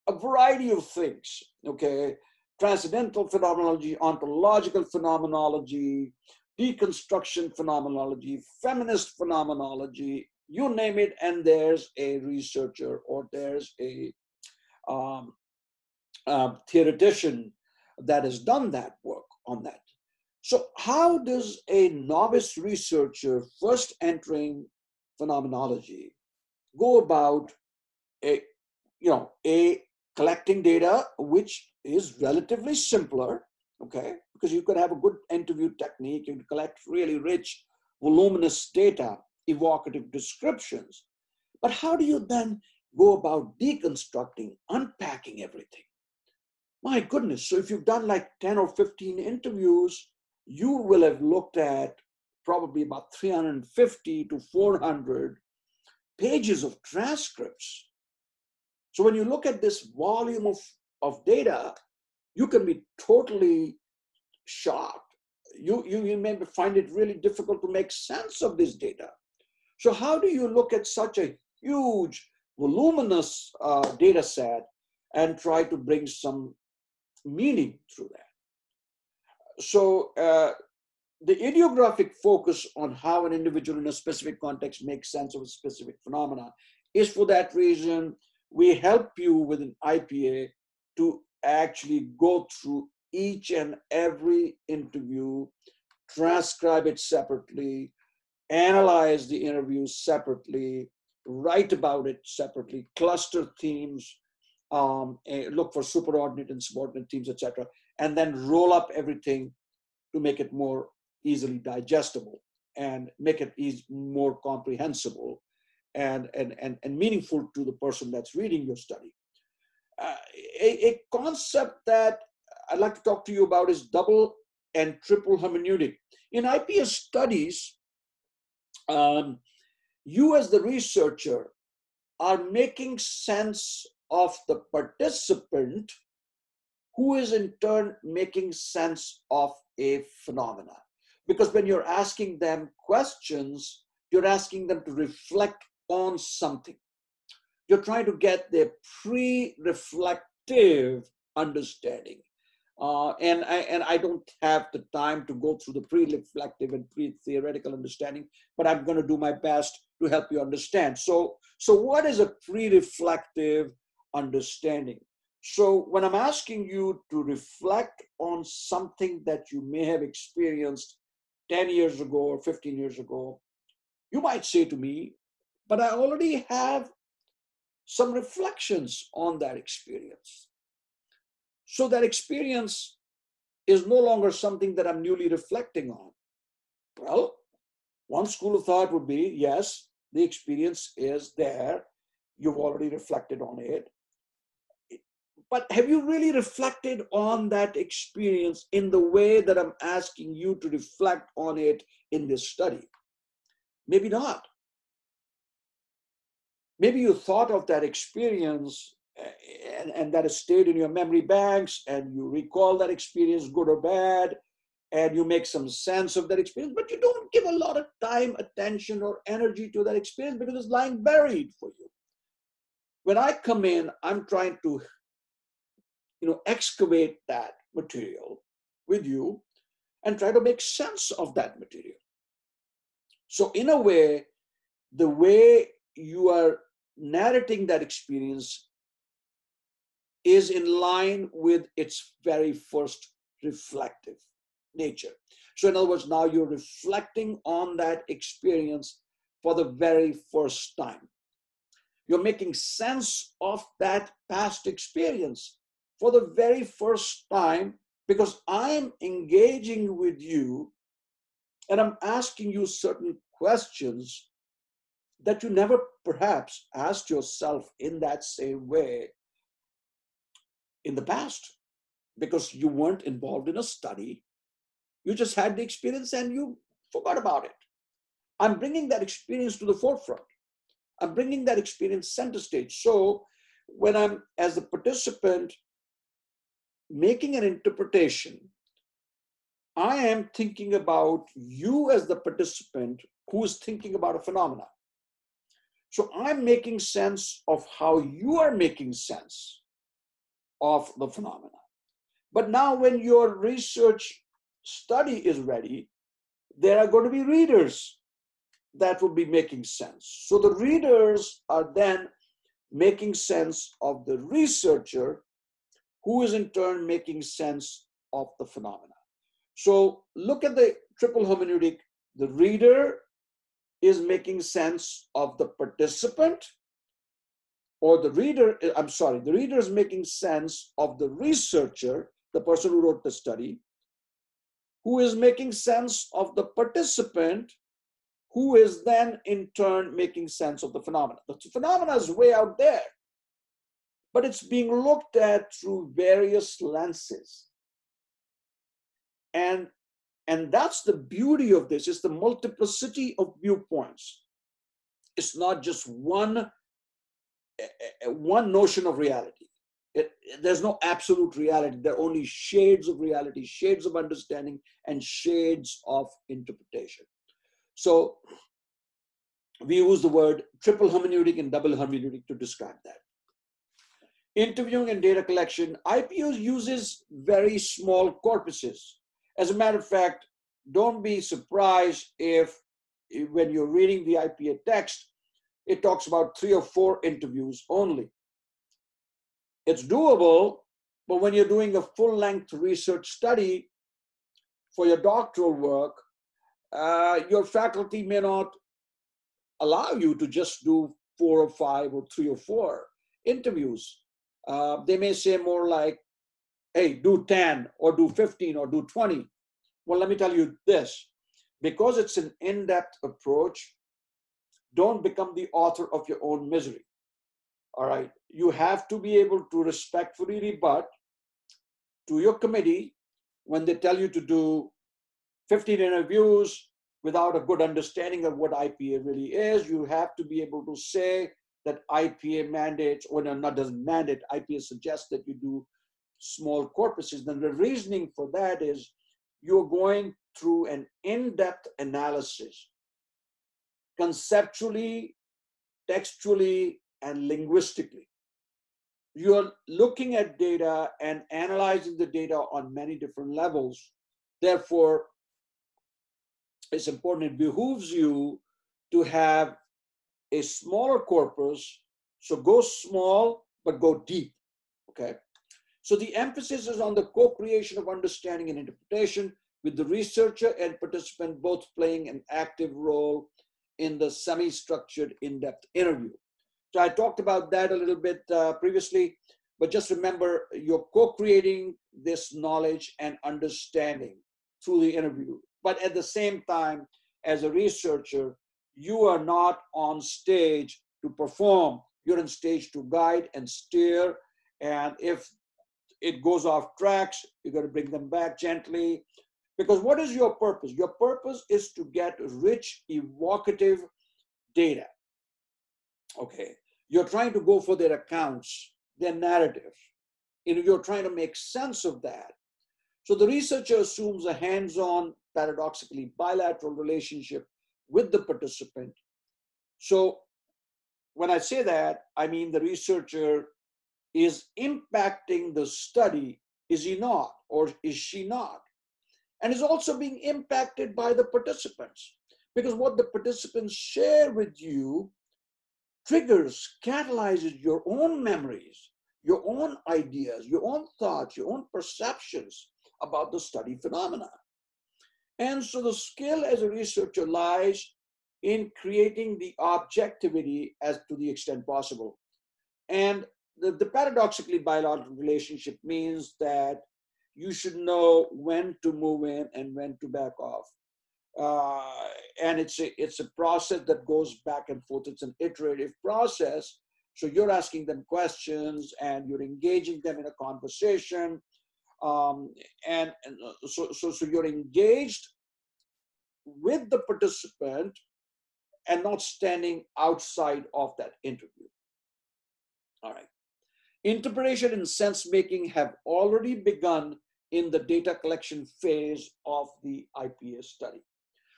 a variety of things. Okay, transcendental phenomenology, ontological phenomenology, deconstruction phenomenology, feminist phenomenology, you name it, and there's a researcher or there's a um, theoretician that has done that work on that. So, how does a novice researcher first entering phenomenology go about a, you know, a collecting data which is relatively simpler, okay? Because you could have a good interview technique, you collect really rich, voluminous data, evocative descriptions. But how do you then go about deconstructing, unpacking everything? My goodness, so if you've done like 10 or 15 interviews, you will have looked at probably about 350 to 400 pages of transcripts. So when you look at this volume of of data, you can be totally shocked. You, you, you may find it really difficult to make sense of this data. So how do you look at such a huge, voluminous uh, data set and try to bring some meaning through that? So uh, the idiographic focus on how an individual in a specific context makes sense of a specific phenomena is for that reason we help you with an IPA to actually go through each and every interview, transcribe it separately, analyze the interviews separately, write about it separately, cluster themes, um, look for superordinate and subordinate themes, etc., and then roll up everything to make it more easily digestible and make it easy, more comprehensible and, and, and, and meaningful to the person that's reading your study. Uh, a, a, concept that I'd like to talk to you about is double and triple hermeneutic. In IPS studies, um, you as the researcher are making sense of the participant who is in turn making sense of a phenomena. Because when you're asking them questions, you're asking them to reflect on something. You're trying to get their pre-reflective understanding. Uh, and, I, and I don't have the time to go through the pre-reflective and pre-theoretical understanding, but I'm going to do my best to help you understand. So, so what is a pre-reflective understanding? So when I'm asking you to reflect on something that you may have experienced 10 years ago or 15 years ago, you might say to me, but I already have some reflections on that experience. So that experience is no longer something that I'm newly reflecting on. Well, one school of thought would be yes, the experience is there. You've already reflected on it. But have you really reflected on that experience in the way that I'm asking you to reflect on it in this study? Maybe not maybe you thought of that experience eh, and, and that has stayed in your memory banks and you recall that experience good or bad and you make some sense of that experience but you don't give a lot of time attention or energy to that experience because it's lying buried for you. When i come in i'm trying to you know excavate that material with you and try to make sense of that material. So in a way the way you are narrating that experience is in line with its very first reflective nature. So, in other words, now you're reflecting on that experience for the very first time. You're making sense of that past experience for the very first time because I'm engaging with you and I'm asking you certain questions that you never perhaps asked yourself in that same way in the past because you weren't involved in a study. You just had the experience and you forgot about it. I'm bringing that experience to the forefront. I'm bringing that experience center stage. So when I'm, as a participant, making an interpretation, I am thinking about you as the participant who is thinking about a phenomena. So I'm making sense of how you are making sense of the phenomena. But now, when your research study is ready, there are going to be readers that will be making sense. So the readers are then making sense of the researcher, who is in turn making sense of the phenomena. So look at the triple hermeneutic. The reader is making sense of the participant, or the reader, I'm sorry, the reader is making sense of the researcher, the person who wrote the study, who is making sense of the participant, who is then in turn making sense of the phenomena. The phenomena is way out there, but it's being looked at through various lenses. And, and that's the beauty of this, it's the multiplicity of viewpoints. It's not just one, eh, eh, eh, one notion of reality. It, there's no absolute reality. There are only shades of reality, shades of understanding, and shades of interpretation. So we use the word triple hermeneutic and double hermeneutic to describe that. Interviewing and data collection, IPO uses very small corpuses. As a matter of fact, don't be surprised if, when you're reading the IPA text, it talks about three or four interviews only. It's doable, but when you're doing a full length research study for your doctoral work, uh, your faculty may not allow you to just do four or five or three or four interviews. Uh, they may say more like, hey, do 10 or do 15 or do 20. Well, let me tell you this because it's an in depth approach, don't become the author of your own misery. All right. You have to be able to respectfully rebut to your committee when they tell you to do 15 interviews without a good understanding of what IPA really is. You have to be able to say that IPA mandates, or no, not doesn't mandate, IPA suggests that you do small corpuses. Then the reasoning for that is you're going through an in-depth analysis, conceptually, textually, and linguistically. You're looking at data and analyzing the data on many different levels. Therefore, it's important, it behooves you to have a smaller corpus. So go small, but go deep. Okay. So the emphasis is on the co-creation of understanding and interpretation with the researcher and participant both playing an active role in the semi-structured in-depth interview. So I talked about that a little bit uh, previously, but just remember you're co-creating this knowledge and understanding through the interview. But at the same time, as a researcher, you are not on stage to perform. You're on stage to guide and steer. And if it goes off tracks, you got to bring them back gently. Because what is your purpose? Your purpose is to get rich, evocative data. Okay. You're trying to go for their accounts, their narrative. You know, you're trying to make sense of that. So the researcher assumes a hands-on, paradoxically bilateral relationship with the participant. So when I say that, I mean the researcher is impacting the study, is he not, or is she not? And is also being impacted by the participants. Because what the participants share with you triggers, catalyzes your own memories, your own ideas, your own thoughts, your own perceptions about the study phenomena. And so the skill as a researcher lies in creating the objectivity as to the extent possible. And the, the paradoxically bilateral relationship means that you should know when to move in and when to back off. Uh, and it's a, it's a process that goes back and forth. It's an iterative process. So you're asking them questions and you're engaging them in a conversation. Um, and, and so, so, so you're engaged with the participant and not standing outside of that interview. All right. Interpretation and sense making have already begun in the data collection phase of the IPA study.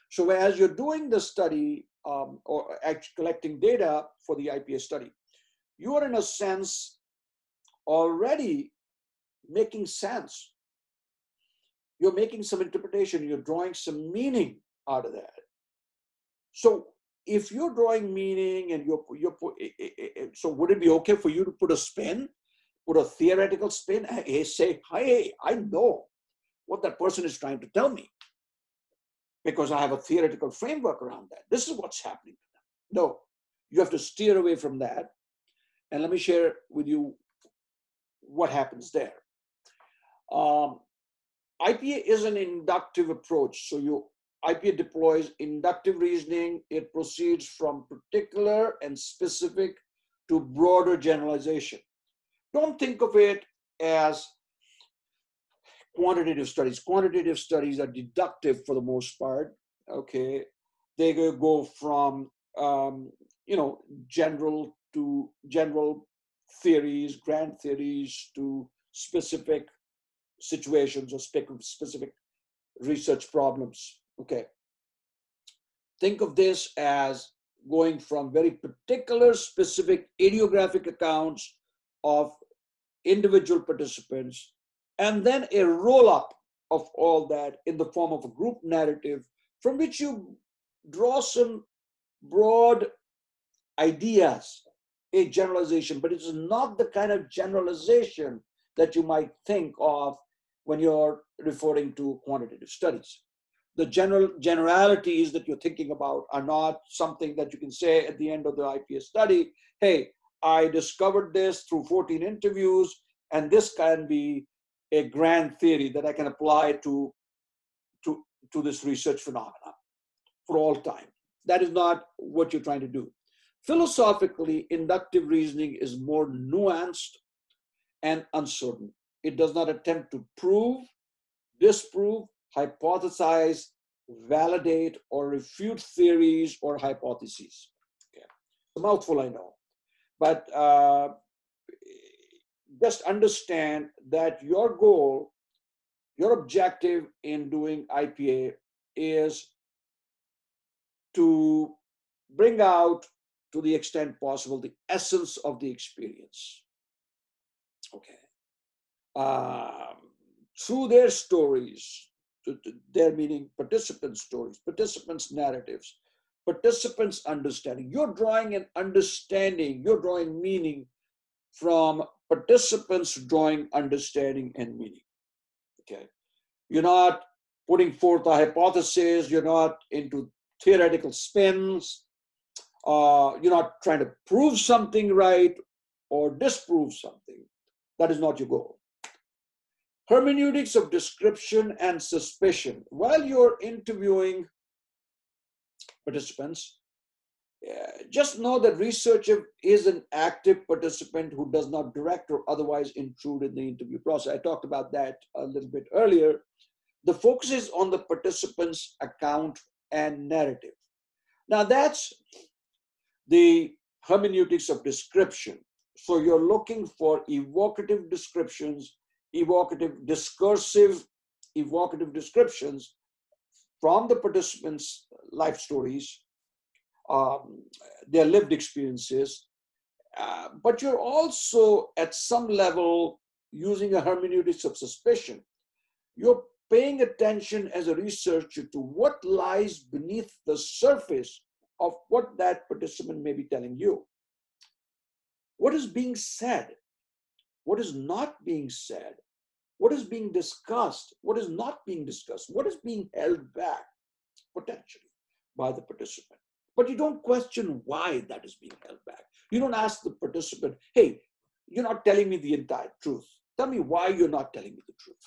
So as you're doing the study um, or collecting data for the IPA study, you are in a sense already making sense. You're making some interpretation, you're drawing some meaning out of that. So if you're drawing meaning and you're, you're so would it be okay for you to put a spin, put a theoretical spin, hey, say, hey, I know what that person is trying to tell me because I have a theoretical framework around that. This is what's happening to them. No, you have to steer away from that. And let me share with you what happens there. Um, IPA is an inductive approach. So you IPA deploys inductive reasoning. It proceeds from particular and specific to broader generalization. Don't think of it as quantitative studies. Quantitative studies are deductive for the most part. Okay, they go from um, you know general to general theories, grand theories to specific situations or specific research problems. Okay. Think of this as going from very particular, specific, idiographic accounts of individual participants, and then a roll up of all that in the form of a group narrative from which you draw some broad ideas, a generalization, but it's not the kind of generalization that you might think of when you're referring to quantitative studies. The general generalities that you're thinking about are not something that you can say at the end of the IPS study, hey, I discovered this through 14 interviews, and this can be a grand theory that I can apply to, to, to this research phenomena for all time. That is not what you're trying to do. Philosophically, inductive reasoning is more nuanced and uncertain. It does not attempt to prove, disprove, hypothesize, validate, or refute theories or hypotheses. Okay. a mouthful, I know. But uh, just understand that your goal, your objective in doing IPA is to bring out to the extent possible the essence of the experience. Okay. Um, through their stories, their meaning participants' stories, participants' narratives, participants' understanding. You're drawing an understanding, you're drawing meaning from participants drawing understanding and meaning. Okay. You're not putting forth a hypothesis, you're not into theoretical spins, uh, you're not trying to prove something right or disprove something. That is not your goal hermeneutics of description and suspicion. While you're interviewing participants, uh, just know that researcher is an active participant who does not direct or otherwise intrude in the interview process. I talked about that a little bit earlier. The focus is on the participant's account and narrative. Now, that's the hermeneutics of description. So, you're looking for evocative descriptions evocative, discursive, evocative descriptions from the participants' life stories, um, their lived experiences, uh, but you're also at some level using a hermeneutics of suspicion. You're paying attention as a researcher to what lies beneath the surface of what that participant may be telling you. What is being said? what is not being said, what is being discussed, what is not being discussed, what is being held back potentially by the participant. but you don't question why that is being held back. You don't ask the participant, hey, you're not telling me the entire truth. Tell me why you're not telling me the truth.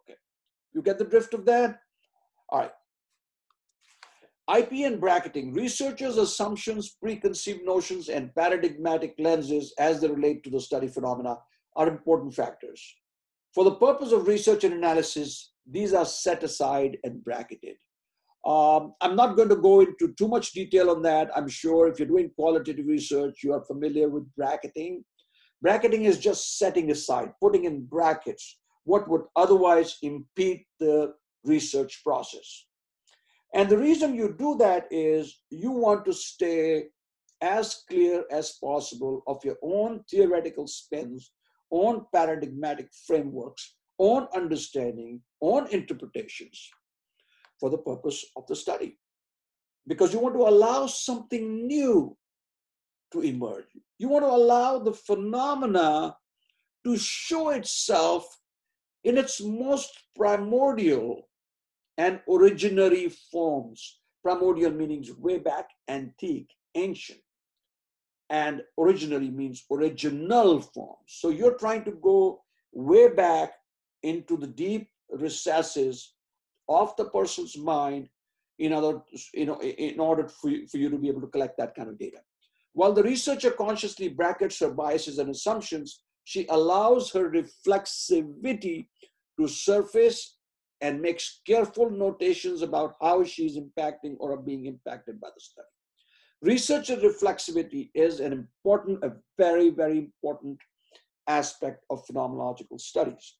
Okay. You get the drift of that? All right. IP and bracketing, researchers' assumptions, preconceived notions, and paradigmatic lenses as they relate to the study phenomena are important factors. For the purpose of research and analysis, these are set aside and bracketed. Um, I'm not going to go into too much detail on that. I'm sure if you're doing qualitative research, you are familiar with bracketing. Bracketing is just setting aside, putting in brackets what would otherwise impede the research process. And the reason you do that is you want to stay as clear as possible of your own theoretical spins, own paradigmatic frameworks, own understanding, own interpretations for the purpose of the study. Because you want to allow something new to emerge. You want to allow the phenomena to show itself in its most primordial and originary forms. Primordial means way back, antique, ancient. And originary means original forms. So you're trying to go way back into the deep recesses of the person's mind in other you know, in order for you, for you to be able to collect that kind of data. While the researcher consciously brackets her biases and assumptions, she allows her reflexivity to surface and makes careful notations about how she's impacting or being impacted by the study. Researcher reflexivity is an important, a very, very important aspect of phenomenological studies.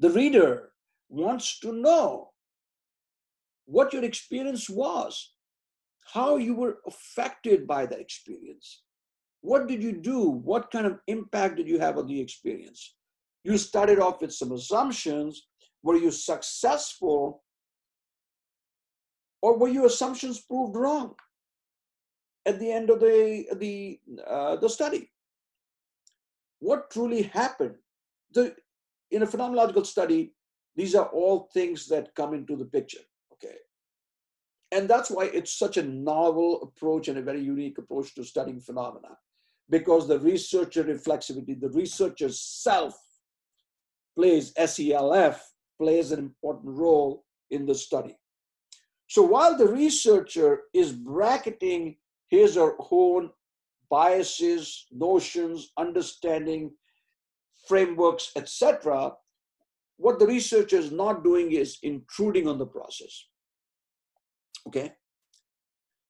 The reader wants to know what your experience was, how you were affected by that experience. What did you do? What kind of impact did you have on the experience? You started off with some assumptions. Were you successful? Or were your assumptions proved wrong at the end of the, the, uh, the study? What truly happened? The, in a phenomenological study, these are all things that come into the picture. Okay. And that's why it's such a novel approach and a very unique approach to studying phenomena, because the researcher reflexivity, the researcher's self plays SELF, plays an important role in the study. So while the researcher is bracketing his or her own biases, notions, understanding, frameworks, etc., what the researcher is not doing is intruding on the process. Okay.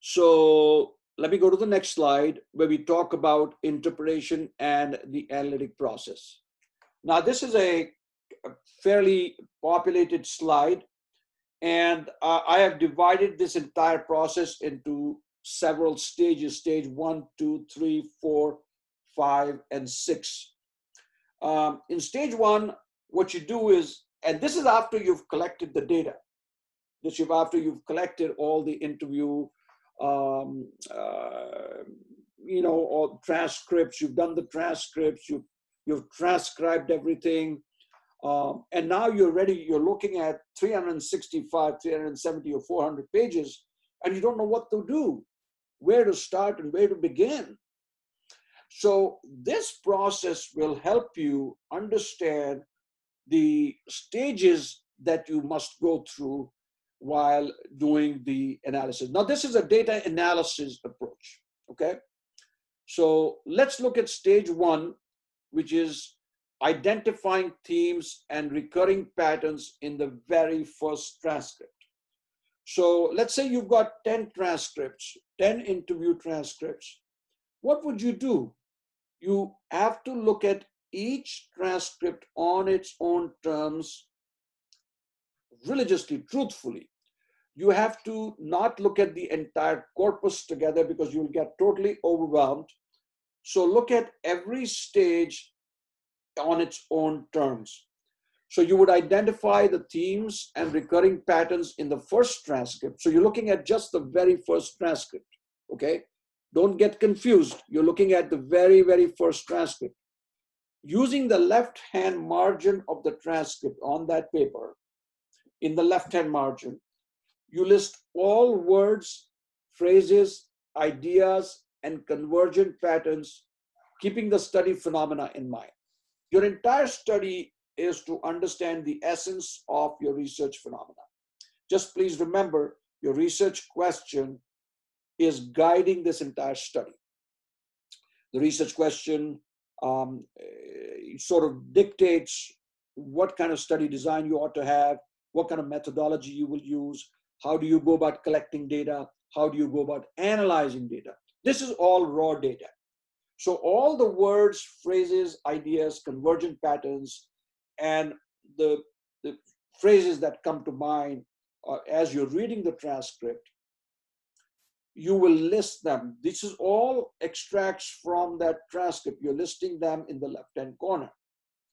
So let me go to the next slide where we talk about interpretation and the analytic process. Now, this is a, fairly populated slide, and uh, I have divided this entire process into several stages stage one, two, three, four, five, and six. Um, in stage one, what you do is, and this is after you've collected the data. This is after you've collected all the interview, um, uh, you know, all transcripts. You've done the transcripts. You've you've transcribed everything, um, and now you're ready. You're looking at 365, 370, or 400 pages, and you don't know what to do, where to start, and where to begin. So this process will help you understand the stages that you must go through while doing the analysis. Now, this is a data analysis approach, okay? So let's look at stage one, which is identifying themes and recurring patterns in the very first transcript. So let's say you've got 10 transcripts, 10 interview transcripts. What would you do? You have to look at each transcript on its own terms religiously, truthfully. You have to not look at the entire corpus together because you'll get totally overwhelmed. So look at every stage on its own terms. So you would identify the themes and recurring patterns in the first transcript. So you're looking at just the very first transcript, okay? Don't get confused. You're looking at the very, very first transcript using the left hand margin of the transcript on that paper, in the left hand margin, you list all words, phrases, ideas, and convergent patterns, keeping the study phenomena in mind. Your entire study is to understand the essence of your research phenomena. Just please remember your research question is guiding this entire study. The research question um, eh, sort of dictates what kind of study design you ought to have, what kind of methodology you will use, how do you go about collecting data, how do you go about analyzing data. This is all raw data. So all the words, phrases, ideas, convergent patterns, and the, the phrases that come to mind uh, as you're reading the transcript, you will list them. This is all extracts from that transcript. You're listing them in the left-hand corner,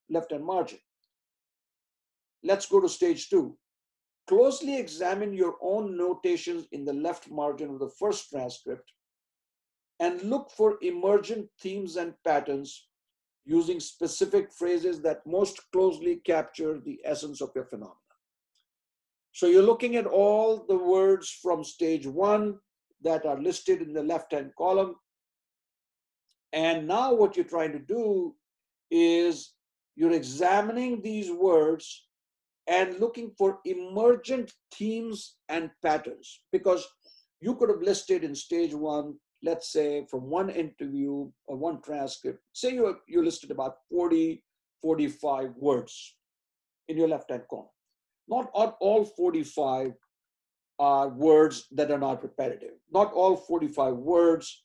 left-hand margin. Let's go to stage two. Closely examine your own notations in the left margin of the first transcript and look for emergent themes and patterns using specific phrases that most closely capture the essence of your phenomena. So you're looking at all the words from stage one that are listed in the left-hand column. And now what you're trying to do is you're examining these words and looking for emergent themes and patterns. Because you could have listed in stage one let's say from one interview or one transcript. Say you, you listed about 40 45 words in your left hand corner not all 45 are words that are not repetitive not all 45 words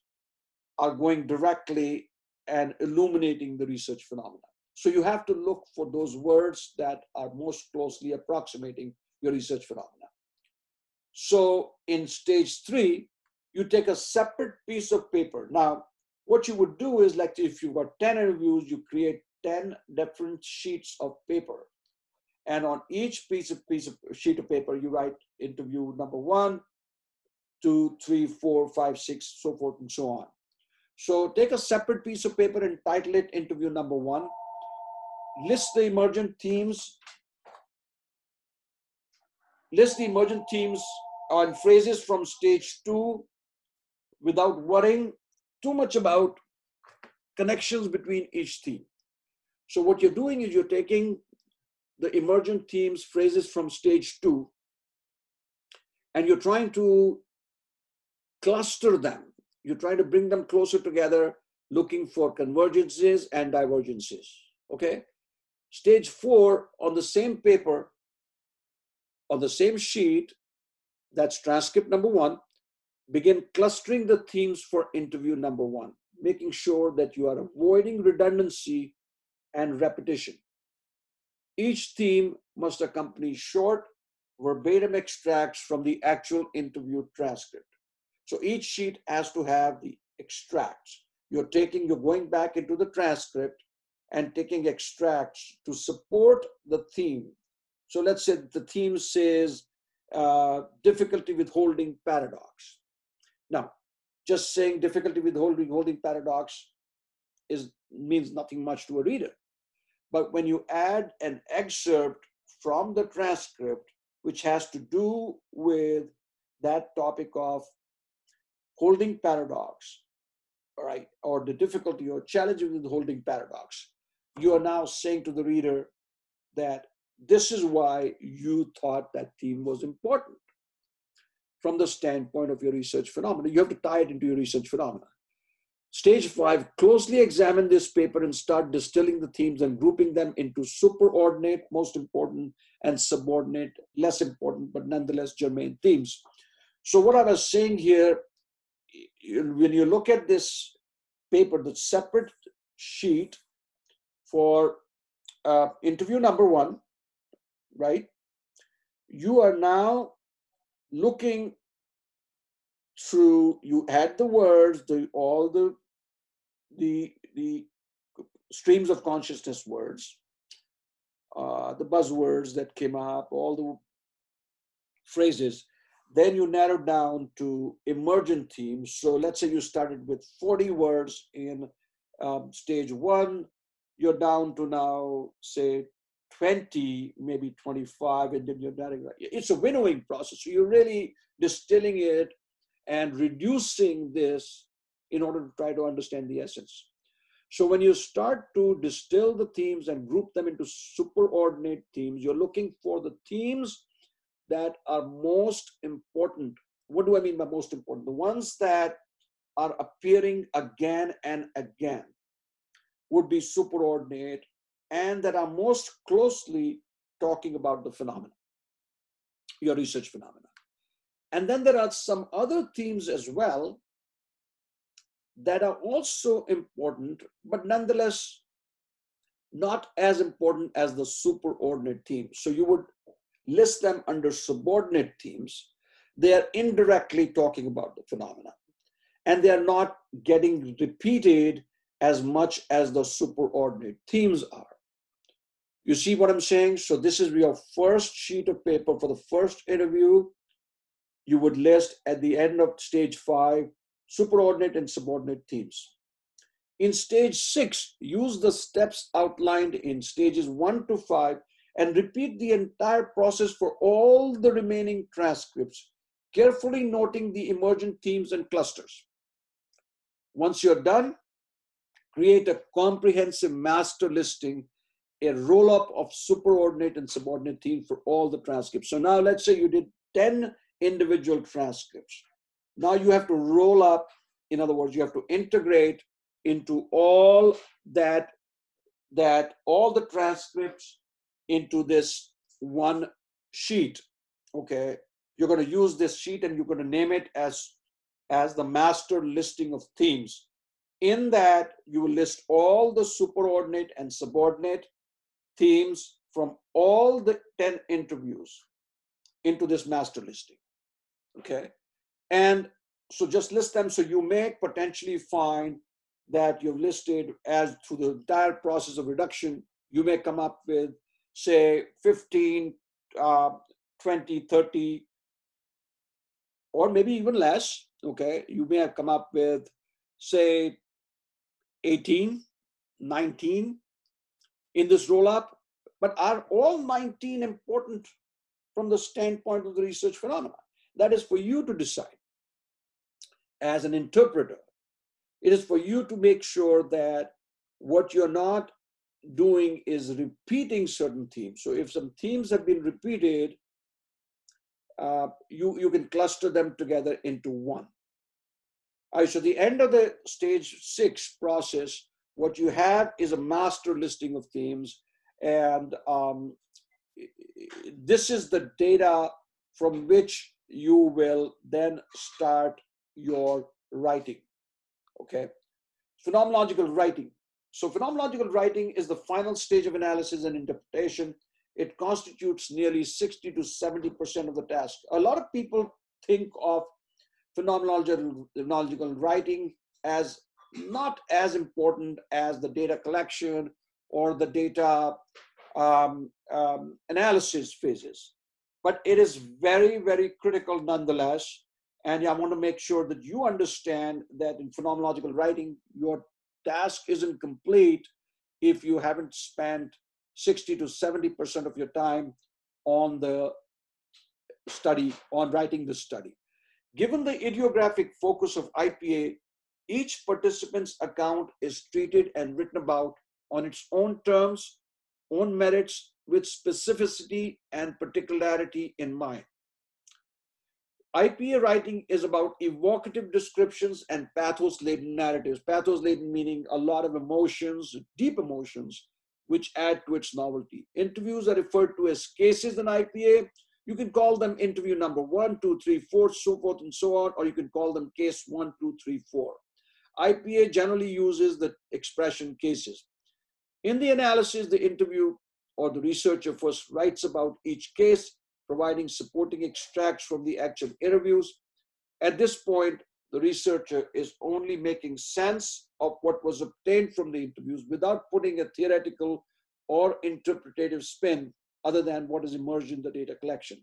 are going directly and illuminating the research phenomena so you have to look for those words that are most closely approximating your research phenomena. So in stage three, you take a separate piece of paper. Now, what you would do is like if you've got 10 interviews, you create 10 different sheets of paper. And on each piece of piece of sheet of paper, you write interview number one, two, three, four, five, six, so forth and so on. So take a separate piece of paper and title it interview number one list the emergent themes, list the emergent themes and phrases from stage two without worrying too much about connections between each theme. So what you're doing is you're taking the emergent themes, phrases from stage two, and you're trying to cluster them. You're trying to bring them closer together, looking for convergences and divergences. Okay? Stage four, on the same paper, on the same sheet, that's transcript number one, begin clustering the themes for interview number one, making sure that you are avoiding redundancy and repetition. Each theme must accompany short, verbatim extracts from the actual interview transcript. So each sheet has to have the extracts. You're taking, you're going back into the transcript and taking extracts to support the theme. So let's say the theme says uh, difficulty with holding paradox. Now, just saying difficulty with holding holding paradox is means nothing much to a reader. But when you add an excerpt from the transcript, which has to do with that topic of holding paradox, right, or the difficulty or challenge with holding paradox, you are now saying to the reader that this is why you thought that theme was important from the standpoint of your research phenomena. You have to tie it into your research phenomena. Stage five, closely examine this paper and start distilling the themes and grouping them into superordinate, most important, and subordinate, less important, but nonetheless germane themes. So, what I was saying here, when you look at this paper, the separate sheet for uh, interview number one, right? You are now looking through, you had the words, the all the the the streams of consciousness words, uh, the buzzwords that came up, all the phrases. Then you narrow down to emergent themes. So let's say you started with 40 words in um, stage one, you're down to now, say, 20, maybe 25, and then you're narrowing. It's a winnowing process. So you're really distilling it and reducing this in order to try to understand the essence. So when you start to distill the themes and group them into superordinate themes, you're looking for the themes that are most important. What do I mean by most important? The ones that are appearing again and again would be superordinate and that are most closely talking about the phenomena, your research phenomena. And then there are some other themes as well that are also important, but nonetheless not as important as the superordinate themes. So you would list them under subordinate themes. They are indirectly talking about the phenomena, and they are not getting repeated as much as the superordinate themes are. You see what I'm saying? So this is your first sheet of paper for the first interview. You would list at the end of stage five superordinate and subordinate themes. In stage six, use the steps outlined in stages one to five and repeat the entire process for all the remaining transcripts, carefully noting the emergent themes and clusters. Once you're done, create a comprehensive master listing, a roll-up of superordinate and subordinate themes for all the transcripts. So now let's say you did 10 individual transcripts. Now you have to roll up, in other words, you have to integrate into all that, that all the transcripts into this one sheet. Okay, you're going to use this sheet and you're going to name it as, as the master listing of themes. In that, you will list all the superordinate and subordinate themes from all the 10 interviews into this master listing. Okay. And so just list them. So you may potentially find that you've listed as through the entire process of reduction, you may come up with, say, 15, uh, 20, 30, or maybe even less. Okay. You may have come up with, say, 18, 19 in this roll up. But are all 19 important from the standpoint of the research phenomena? That is for you to decide as an interpreter. It is for you to make sure that what you're not doing is repeating certain themes. So if some themes have been repeated, uh, you, you can cluster them together into one. All right, so the end of the stage six process, what you have is a master listing of themes. And um, this is the data from which you will then start your writing. Okay. Phenomenological writing. So, phenomenological writing is the final stage of analysis and interpretation. It constitutes nearly 60 to 70% of the task. A lot of people think of phenomenological, writing as not as important as the data collection or the data um, um, analysis phases. But it is very, very critical nonetheless and I want to make sure that you understand that in phenomenological writing, your task isn't complete if you haven't spent 60 to 70% of your time on the study, on writing the study. Given the idiographic focus of IPA, each participant's account is treated and written about on its own terms, own merits, with specificity and particularity in mind. IPA writing is about evocative descriptions and pathos laden narratives. Pathos laden meaning a lot of emotions, deep emotions, which add to its novelty. Interviews are referred to as cases in IPA. You can call them interview number one, two, three, four, so forth and so on, or you can call them case one, two, three, four. IPA generally uses the expression cases. In the analysis, the interview or the researcher first writes about each case providing supporting extracts from the actual interviews. At this point, the researcher is only making sense of what was obtained from the interviews without putting a theoretical or interpretative spin other than what is emerged in the data collection.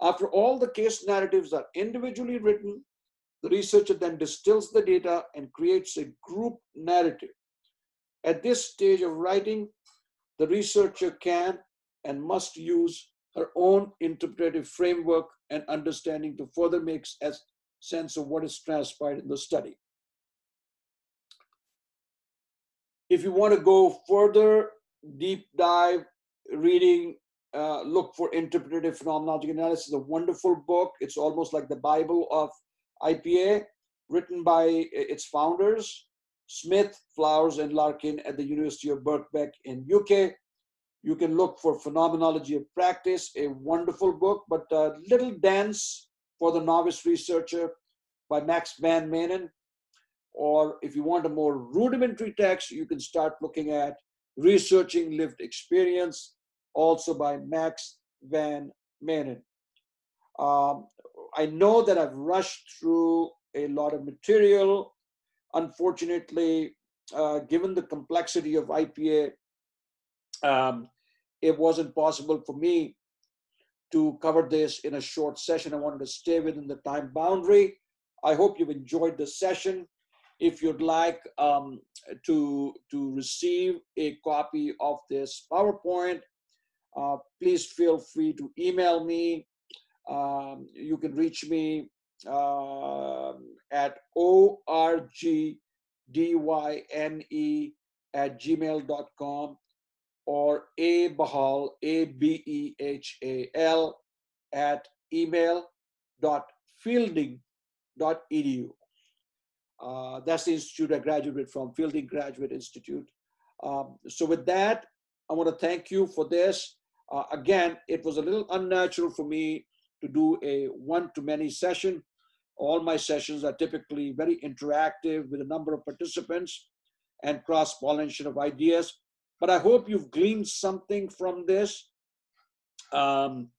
After all the case narratives are individually written, the researcher then distills the data and creates a group narrative. At this stage of writing, the researcher can and must use her own interpretive framework and understanding to further make sense of what is transpired in the study. If you want to go further, deep dive reading, uh, look for interpretative phenomenological analysis, a wonderful book. It's almost like the Bible of IPA, written by its founders, Smith, Flowers, and Larkin at the University of Birkbeck in UK. You can look for Phenomenology of Practice, a wonderful book, but a little dense for the novice researcher by Max Van Manen. Or if you want a more rudimentary text, you can start looking at Researching Lived Experience, also by Max Van Manen. Um, I know that I've rushed through a lot of material. Unfortunately, uh, given the complexity of IPA, um, it wasn't possible for me to cover this in a short session. I wanted to stay within the time boundary. I hope you've enjoyed the session. If you'd like um, to, to receive a copy of this PowerPoint, uh, please feel free to email me. Um, you can reach me uh, at orgdyne at gmail.com or a bahal a b e h a l at email.fielding.edu. Uh, that's the institute I graduated from, Fielding Graduate Institute. Um, so with that, I want to thank you for this. Uh, again, it was a little unnatural for me to do a one-to-many session. All my sessions are typically very interactive with a number of participants and cross-pollination of ideas. But I hope you've gleaned something from this. Um,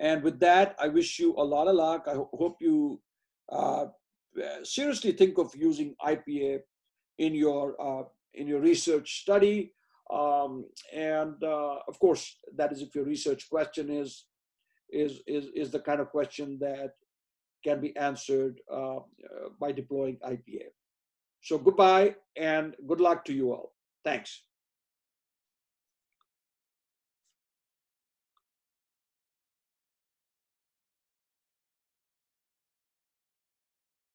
and with that, I wish you a lot of luck. I ho- hope you uh, seriously think of using IPA in your uh, in your research study. Um, and uh, of course, that is if your research question is is is is the kind of question that can be answered uh, by deploying IPA. So goodbye and good luck to you all. Thanks.